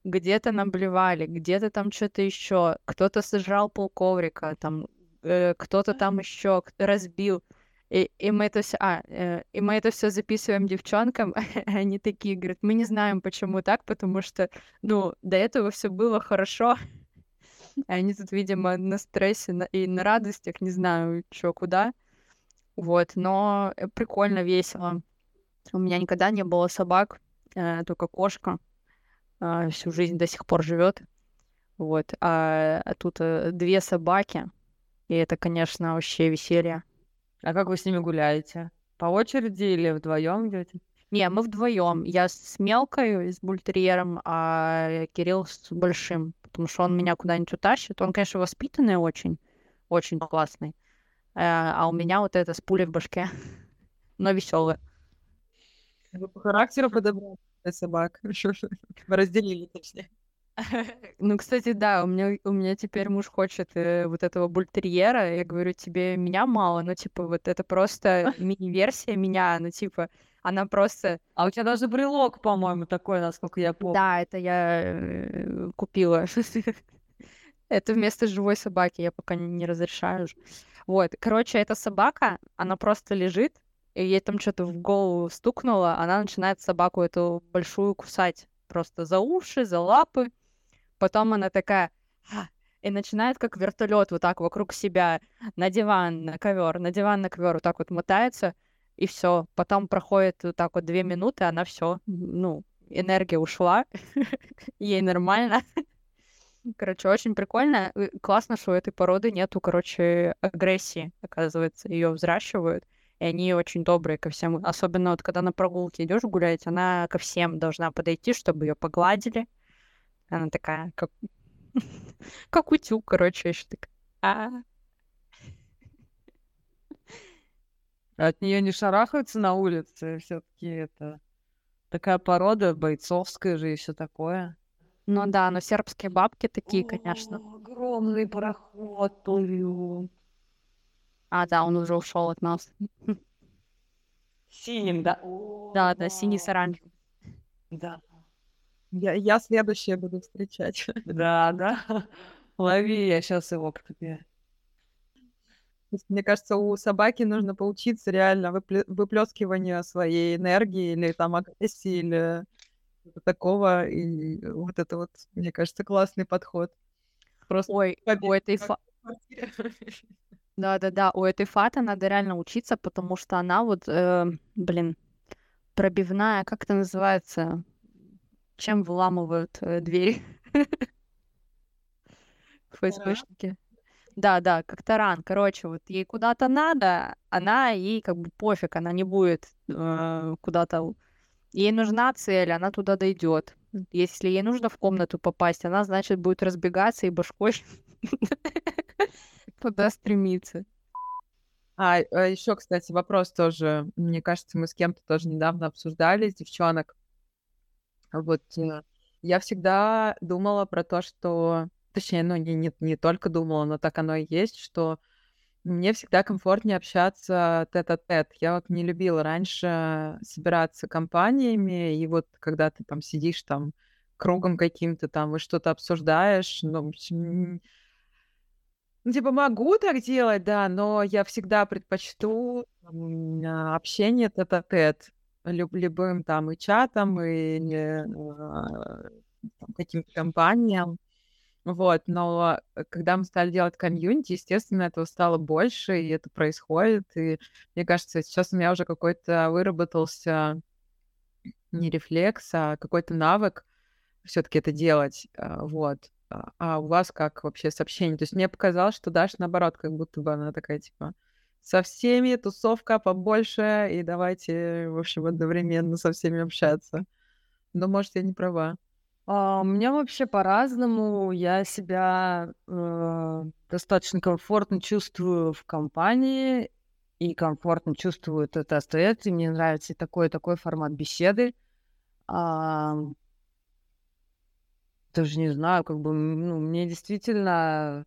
где-то наблевали, где-то там что-то еще, кто-то сожрал полковрика, там э, кто-то там еще разбил. И, и мы это все, а, э, и мы это все записываем девчонкам, они такие говорят, мы не знаем, почему так, потому что, ну, до этого все было хорошо, они тут, видимо, на стрессе и на радостях, не знаю, что куда. Вот, но э, прикольно, весело. У меня никогда не было собак, э, только кошка. Э, всю жизнь до сих пор живет. Вот. А, а тут э, две собаки. И это, конечно, вообще веселье. А как вы с ними гуляете? По очереди или вдвоем идете? Не, мы вдвоем. Я с мелкой, с бультерьером, а Кирилл с большим потому что он меня куда-нибудь утащит. Он, конечно, воспитанный очень, очень классный. Э, а у меня вот это с пулей в башке, но веселый. Вы по характеру подобрали собак. Разделили, точнее. Ну, кстати, да, у меня, у меня теперь муж хочет э, вот этого бультерьера. Я говорю, тебе меня мало, ну, типа, вот это просто мини-версия меня, ну, типа, она просто... А у тебя даже брелок, по-моему, такой, насколько я помню. Да, это я э, купила. Это вместо живой собаки, я пока не разрешаю. Вот, короче, эта собака, она просто лежит, и ей там что-то в голову стукнуло, она начинает собаку эту большую кусать просто за уши, за лапы. Потом она такая и начинает как вертолет вот так вокруг себя на диван, на ковер, на диван, на ковер, вот так вот мотается. И все. Потом проходит вот так вот две минуты, она все, ну, энергия ушла, ей нормально. Короче, очень прикольно. Классно, что у этой породы нету, короче, агрессии, оказывается. Ее взращивают, и они очень добрые ко всем. Особенно вот когда на прогулке идешь гулять, она ко всем должна подойти, чтобы ее погладили. Она такая, как, как утюг, короче, еще такая. А. От нее не шарахаются на улице, все-таки это такая порода бойцовская же и все такое. Ну да, но сербские бабки такие, конечно. Огромный пароход плывет. А, да, он уже ушел от нас. Синим, да? Да, да, синий с оранжевым. Да. Я, я следующее буду встречать. Да, да. Лови, я сейчас его к тебе. Мне кажется, у собаки нужно поучиться реально выпле- выплескиванию своей энергии или там агрессии или такого. И вот это вот, мне кажется, классный подход. Просто Ой, у этой фа... Да-да-да, у этой фаты надо реально учиться, потому что она вот, э, блин, пробивная, как это называется? Чем выламывают э, двери? ФСБшники. Да, да, как таран. Короче, вот ей куда-то надо, она ей как бы пофиг, она не будет э, куда-то Ей нужна цель, она туда дойдет. Если ей нужно в комнату попасть, она, значит, будет разбегаться и башкой туда стремиться. А, а еще, кстати, вопрос тоже. Мне кажется, мы с кем-то тоже недавно обсуждали, с девчонок. Вот э, я всегда думала про то, что... Точнее, ну, не, не, не только думала, но так оно и есть, что мне всегда комфортнее общаться тет-а-тет. Я вот не любила раньше собираться компаниями, и вот когда ты там сидишь там кругом каким-то там и что-то обсуждаешь, ну, ну, типа, могу так делать, да, но я всегда предпочту а, общение тет-а-тет люб любым там и чатом, и э, каким-то компаниям. Вот, но э, когда мы стали делать комьюнити, естественно, этого стало больше, и это происходит. И мне кажется, сейчас у меня уже какой-то выработался не рефлекс, а какой-то навык все-таки это делать. А, вот. А, а у вас как вообще сообщение? То есть мне показалось, что Даша, наоборот, как будто бы она такая, типа, со всеми тусовка побольше, и давайте, в общем, одновременно со всеми общаться. Но, может, я не права. А, у меня вообще по-разному. Я себя э, достаточно комфортно чувствую в компании и комфортно чувствую это стоять. И мне нравится и такой, такой формат беседы. А, даже не знаю, как бы, ну, мне действительно...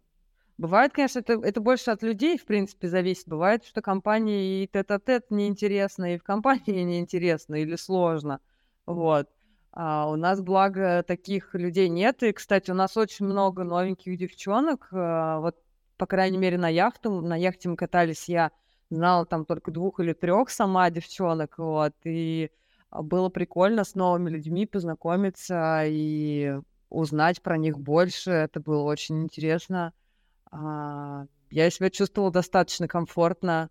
Бывает, конечно, это, это больше от людей, в принципе, зависит. Бывает, что компании и тет-а-тет неинтересно, и в компании неинтересно или сложно. Вот. А у нас, благо, таких людей нет. И, кстати, у нас очень много новеньких девчонок. А, вот, по крайней мере, на яхту. На яхте мы катались, я знала там только двух или трех сама девчонок. Вот, и было прикольно с новыми людьми познакомиться и узнать про них больше. Это было очень интересно. А, я себя чувствовала достаточно комфортно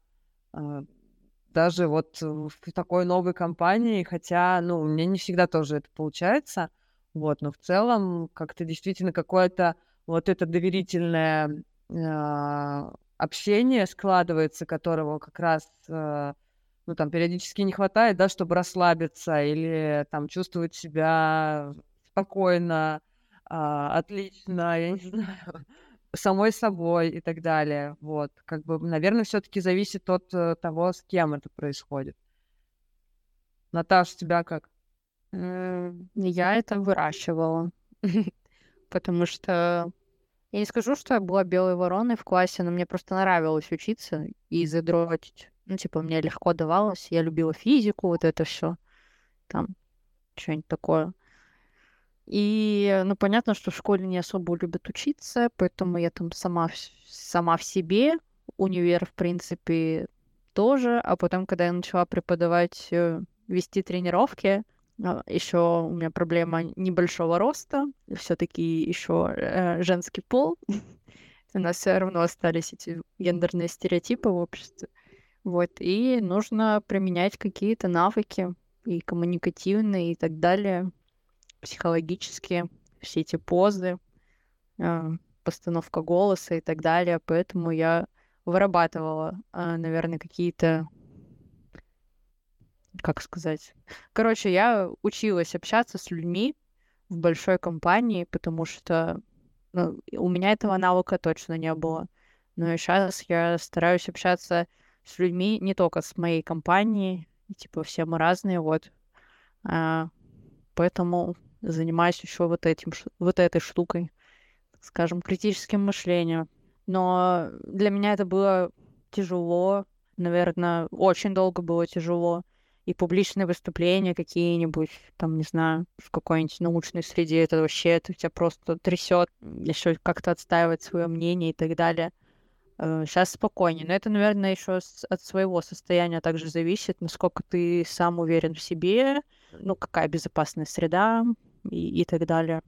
даже вот в такой новой компании, хотя, ну, у меня не всегда тоже это получается, вот, но в целом как-то действительно какое-то вот это доверительное э, общение складывается, которого как раз, э, ну, там, периодически не хватает, да, чтобы расслабиться или там чувствовать себя спокойно, э, отлично, я не знаю, самой собой и так далее. Вот, как бы, наверное, все-таки зависит от э, того, с кем это происходит. Наташа, у тебя как? Я это выращивала, потому что я не скажу, что я была белой вороной в классе, но мне просто нравилось учиться и задротить. Ну, типа, мне легко давалось, я любила физику, вот это все, там, что-нибудь такое. И, ну, понятно, что в школе не особо любят учиться, поэтому я там сама, сама в себе, универ, в принципе, тоже. А потом, когда я начала преподавать, э, вести тренировки, а, еще у меня проблема небольшого роста, все-таки еще э, женский пол. У нас все равно остались эти гендерные стереотипы в обществе. Вот, и нужно применять какие-то навыки и коммуникативные, и так далее, психологические, все эти позы, а, постановка голоса и так далее. Поэтому я вырабатывала, а, наверное, какие-то как сказать. Короче, я училась общаться с людьми в большой компании, потому что ну, у меня этого навыка точно не было. Но сейчас я стараюсь общаться с людьми не только с моей компанией, типа все мы разные, вот. А, поэтому занимаюсь еще вот этим, вот этой штукой, скажем, критическим мышлением. Но для меня это было тяжело, наверное, очень долго было тяжело и публичные выступления какие-нибудь, там, не знаю, в какой-нибудь научной среде, это вообще это тебя просто трясет, еще как-то отстаивать свое мнение и так далее. Сейчас э, спокойнее. Но это, наверное, еще от своего состояния также зависит, насколько ты сам уверен в себе, ну, какая безопасная среда и, и так далее.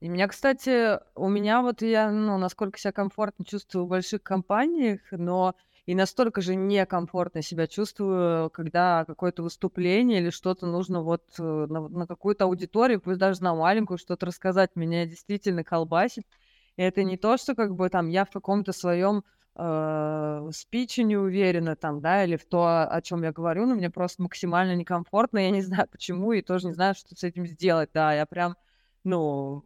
И меня, кстати, у меня вот я, ну, насколько себя комфортно чувствую в больших компаниях, но и настолько же некомфортно себя чувствую, когда какое-то выступление или что-то нужно вот э, на, на какую-то аудиторию, пусть даже на маленькую, что-то рассказать, меня действительно колбасит. И это не то, что как бы там я в каком-то своем э, спиче не уверена там, да, или в то, о чем я говорю, но мне просто максимально некомфортно, я не знаю почему, и тоже не знаю, что с этим сделать, да, я прям, ну,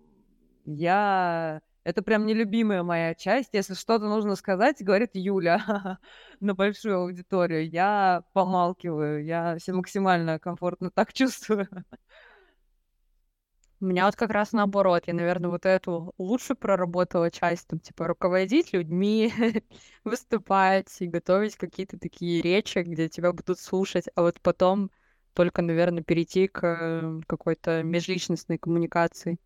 я это прям нелюбимая моя часть. Если что-то нужно сказать, говорит Юля на большую аудиторию, я помалкиваю, я себя максимально комфортно так чувствую. У меня вот как раз наоборот. Я, наверное, вот эту лучше проработала часть, там, типа, руководить людьми, выступать и готовить какие-то такие речи, где тебя будут слушать, а вот потом только, наверное, перейти к э, какой-то межличностной коммуникации.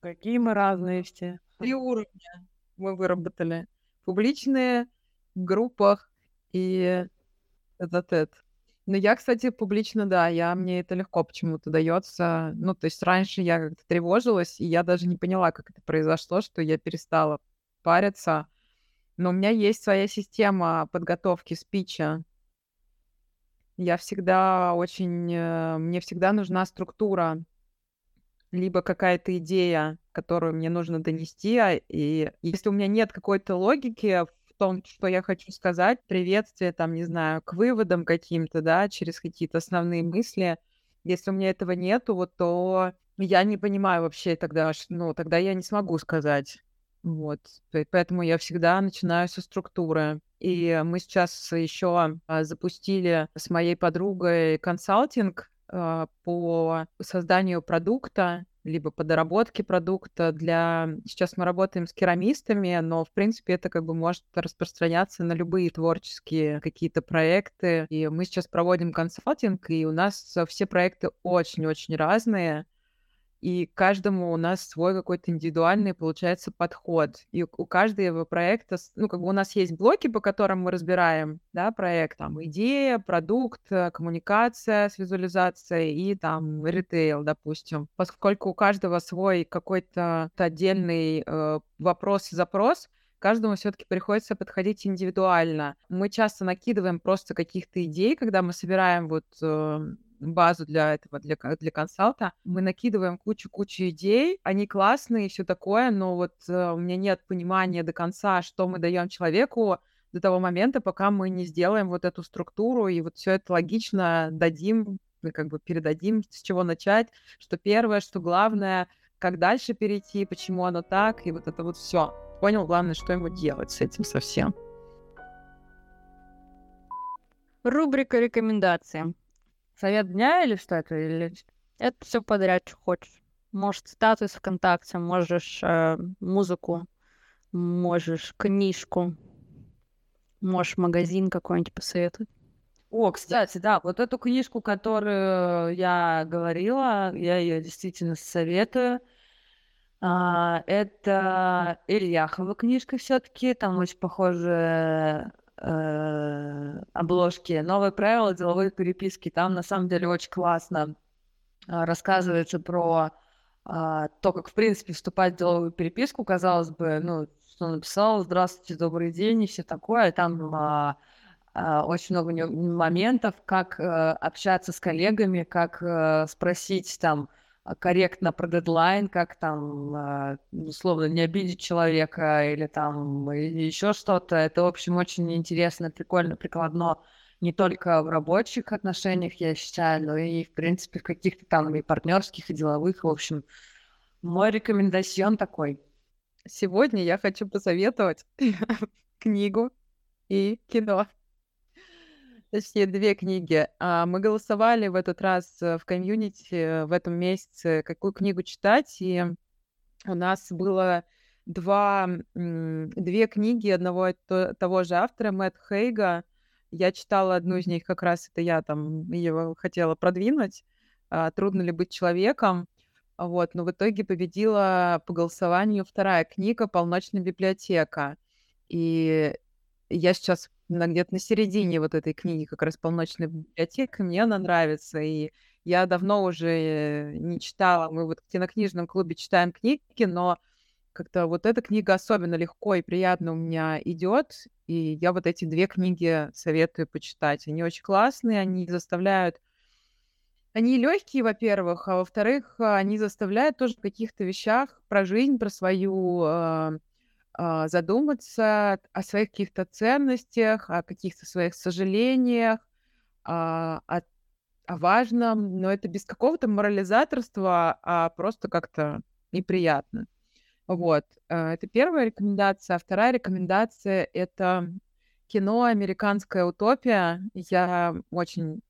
Какие мы разные все. Три уровня мы выработали. Публичные, в группах и этот Но я, кстати, публично, да, я, мне это легко почему-то дается. Ну, то есть раньше я как-то тревожилась, и я даже не поняла, как это произошло, что я перестала париться. Но у меня есть своя система подготовки спича. Я всегда очень... Э, мне всегда нужна структура либо какая-то идея, которую мне нужно донести, а, и если у меня нет какой-то логики том, что я хочу сказать, приветствие, там, не знаю, к выводам каким-то, да, через какие-то основные мысли, если у меня этого нету, вот, то я не понимаю вообще тогда, ну, тогда я не смогу сказать. Вот, поэтому я всегда начинаю со структуры. И мы сейчас еще а, запустили с моей подругой консалтинг, а, по созданию продукта, либо по доработке продукта для... Сейчас мы работаем с керамистами, но, в принципе, это как бы может распространяться на любые творческие какие-то проекты. И мы сейчас проводим консалтинг, и у нас все проекты очень-очень разные и каждому у нас свой какой-то индивидуальный, получается, подход. И у каждого проекта, ну, как бы у нас есть блоки, по которым мы разбираем, да, проект, там, идея, продукт, э, коммуникация с визуализацией и там ритейл, допустим. Поскольку у каждого свой какой-то отдельный э, вопрос и запрос, каждому все-таки приходится подходить индивидуально. Мы часто накидываем просто каких-то идей, когда мы собираем вот э, базу для этого, для, для консалта. Мы накидываем кучу-кучу идей, они классные и все такое, но вот э, у меня нет понимания до конца, что мы даем человеку до того момента, пока мы не сделаем вот эту структуру и вот все это логично дадим, как бы передадим, с чего начать, что первое, что главное, как дальше перейти, почему оно так, и вот это вот все. Понял, главное, что ему делать с этим совсем. Рубрика рекомендации. Совет дня или что это? Или... Это все подряд, что хочешь. Может, статус ВКонтакте, можешь э, музыку, можешь книжку, можешь магазин какой-нибудь посоветовать. О, кстати, да, вот эту книжку, которую я говорила, я ее действительно советую. А, это Ильяхова книжка все-таки, там очень похоже э, обложки «Новые правила деловой переписки». Там, на самом деле, очень классно э, рассказывается про э, то, как, в принципе, вступать в деловую переписку. Казалось бы, ну, что написал «Здравствуйте, добрый день» и все такое. Там э, а, очень много моментов, как э, общаться с коллегами, как спросить там корректно про дедлайн, как там, э, условно, не обидеть человека или там еще что-то. Это, в общем, очень интересно, прикольно, прикладно не только в рабочих отношениях, я считаю, но и, в принципе, в каких-то там и партнерских, и деловых. В общем, мой рекомендацион такой. Сегодня я хочу посоветовать книгу и кино. Точнее, две книги. А, мы голосовали в этот раз э, в комьюнити э, в этом месяце, какую книгу читать, и у нас было два, две книги одного и того же автора, Мэтт Хейга. Я читала одну из них, как раз это я там ее хотела продвинуть. А, «Трудно ли быть человеком?» Вот, но в итоге победила по голосованию вторая книга «Полночная библиотека». И я сейчас где-то на середине вот этой книги как раз «Полночная библиотека», мне она нравится, и я давно уже не читала, мы вот в кинокнижном клубе читаем книги, но как-то вот эта книга особенно легко и приятно у меня идет, и я вот эти две книги советую почитать. Они очень классные, они заставляют... Они легкие, во-первых, а во-вторых, они заставляют тоже в каких-то вещах про жизнь, про свою э, задуматься о своих каких-то ценностях, о каких-то своих сожалениях, а, о, о важном, но это без какого-то морализаторства, а просто как-то неприятно. Вот. Э, это первая рекомендация. А вторая рекомендация — это кино «Американская утопия». Я очень...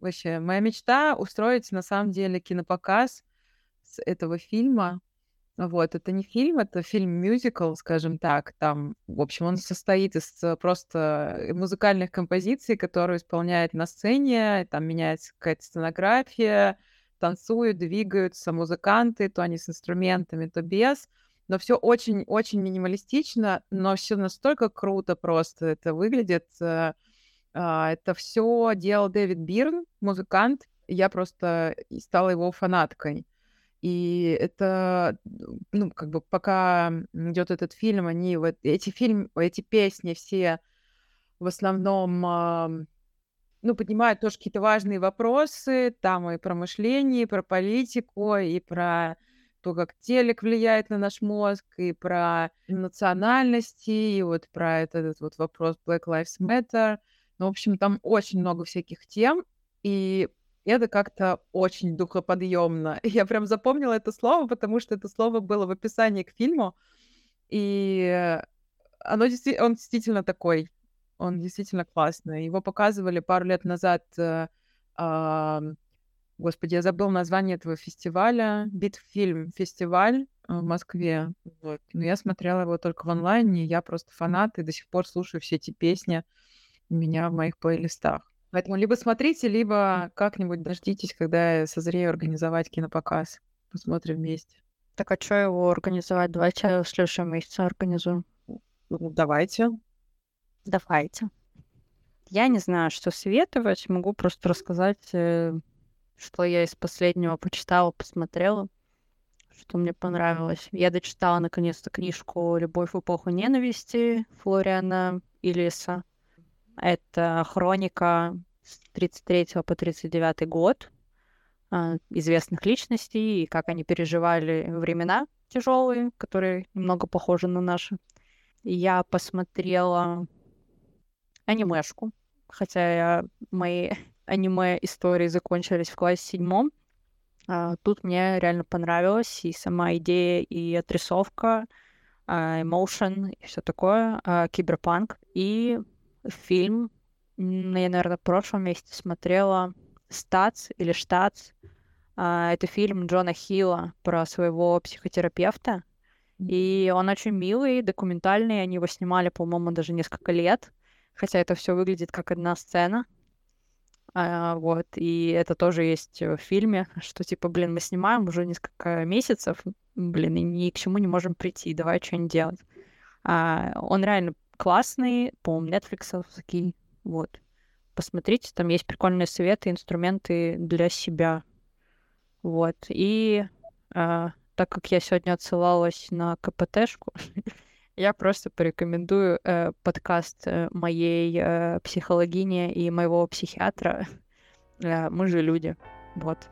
Вообще, моя мечта — устроить, на самом деле, кинопоказ с этого фильма. Вот, это не фильм, это фильм-мюзикл, скажем так. Там, в общем, он состоит из э, просто э, музыкальных композиций, которые исполняют на сцене, там меняется какая-то сценография, танцуют, двигаются музыканты, то они с инструментами, то без. Но все очень-очень минималистично, но все настолько круто просто это выглядит. Э, а, это все делал Дэвид Бирн, музыкант. Я просто стала его фанаткой. И это, ну, как бы пока идет этот фильм, они вот эти фильмы, эти песни все в основном, ну, поднимают тоже какие-то важные вопросы, там и про мышление, и про политику, и про то, как телек влияет на наш мозг, и про национальности, и вот про этот, этот вот вопрос Black Lives Matter. Ну, в общем, там очень много всяких тем, и это как-то очень духоподъемно. Я прям запомнила это слово, потому что это слово было в описании к фильму, и оно действительно, он действительно такой, он действительно классный. Его показывали пару лет назад, э, э, господи, я забыл название этого фестиваля, Битфильм фестиваль в Москве. Вот. Но я смотрела его только в онлайне, я просто фанат и до сих пор слушаю все эти песни у меня в моих плейлистах. Поэтому либо смотрите, либо как-нибудь дождитесь, когда я созрею организовать кинопоказ. Посмотрим вместе. Так а что его организовать? Давайте в следующем месяце организуем. Ну, давайте. Давайте. Я не знаю, что советовать. Могу просто рассказать, э, что я из последнего почитала, посмотрела, что мне понравилось. Я дочитала наконец-то книжку «Любовь в эпоху ненависти» Флориана Иллиса. Это хроника с 33 по 39 год э, известных личностей и как они переживали времена тяжелые, которые немного похожи на наши. Я посмотрела анимешку, хотя я, мои аниме-истории закончились в классе седьмом. А, тут мне реально понравилось и сама идея, и отрисовка, эмоушен, и все такое, а, киберпанк. И фильм, я, наверное, в прошлом месяце смотрела «Стац» или «Штац». А, это фильм Джона Хилла про своего психотерапевта. И он очень милый, документальный. Они его снимали, по-моему, даже несколько лет. Хотя это все выглядит как одна сцена. А, вот. И это тоже есть в фильме, что типа, блин, мы снимаем уже несколько месяцев, блин, и ни к чему не можем прийти. Давай что-нибудь делать. А, он реально классный, по-моему, Netflix вот. Посмотрите, там есть прикольные советы, инструменты для себя. Вот. И а, так как я сегодня отсылалась на КПТшку, Я просто порекомендую э, подкаст э, моей э, психологини и моего психиатра. Э, мы же люди. Вот.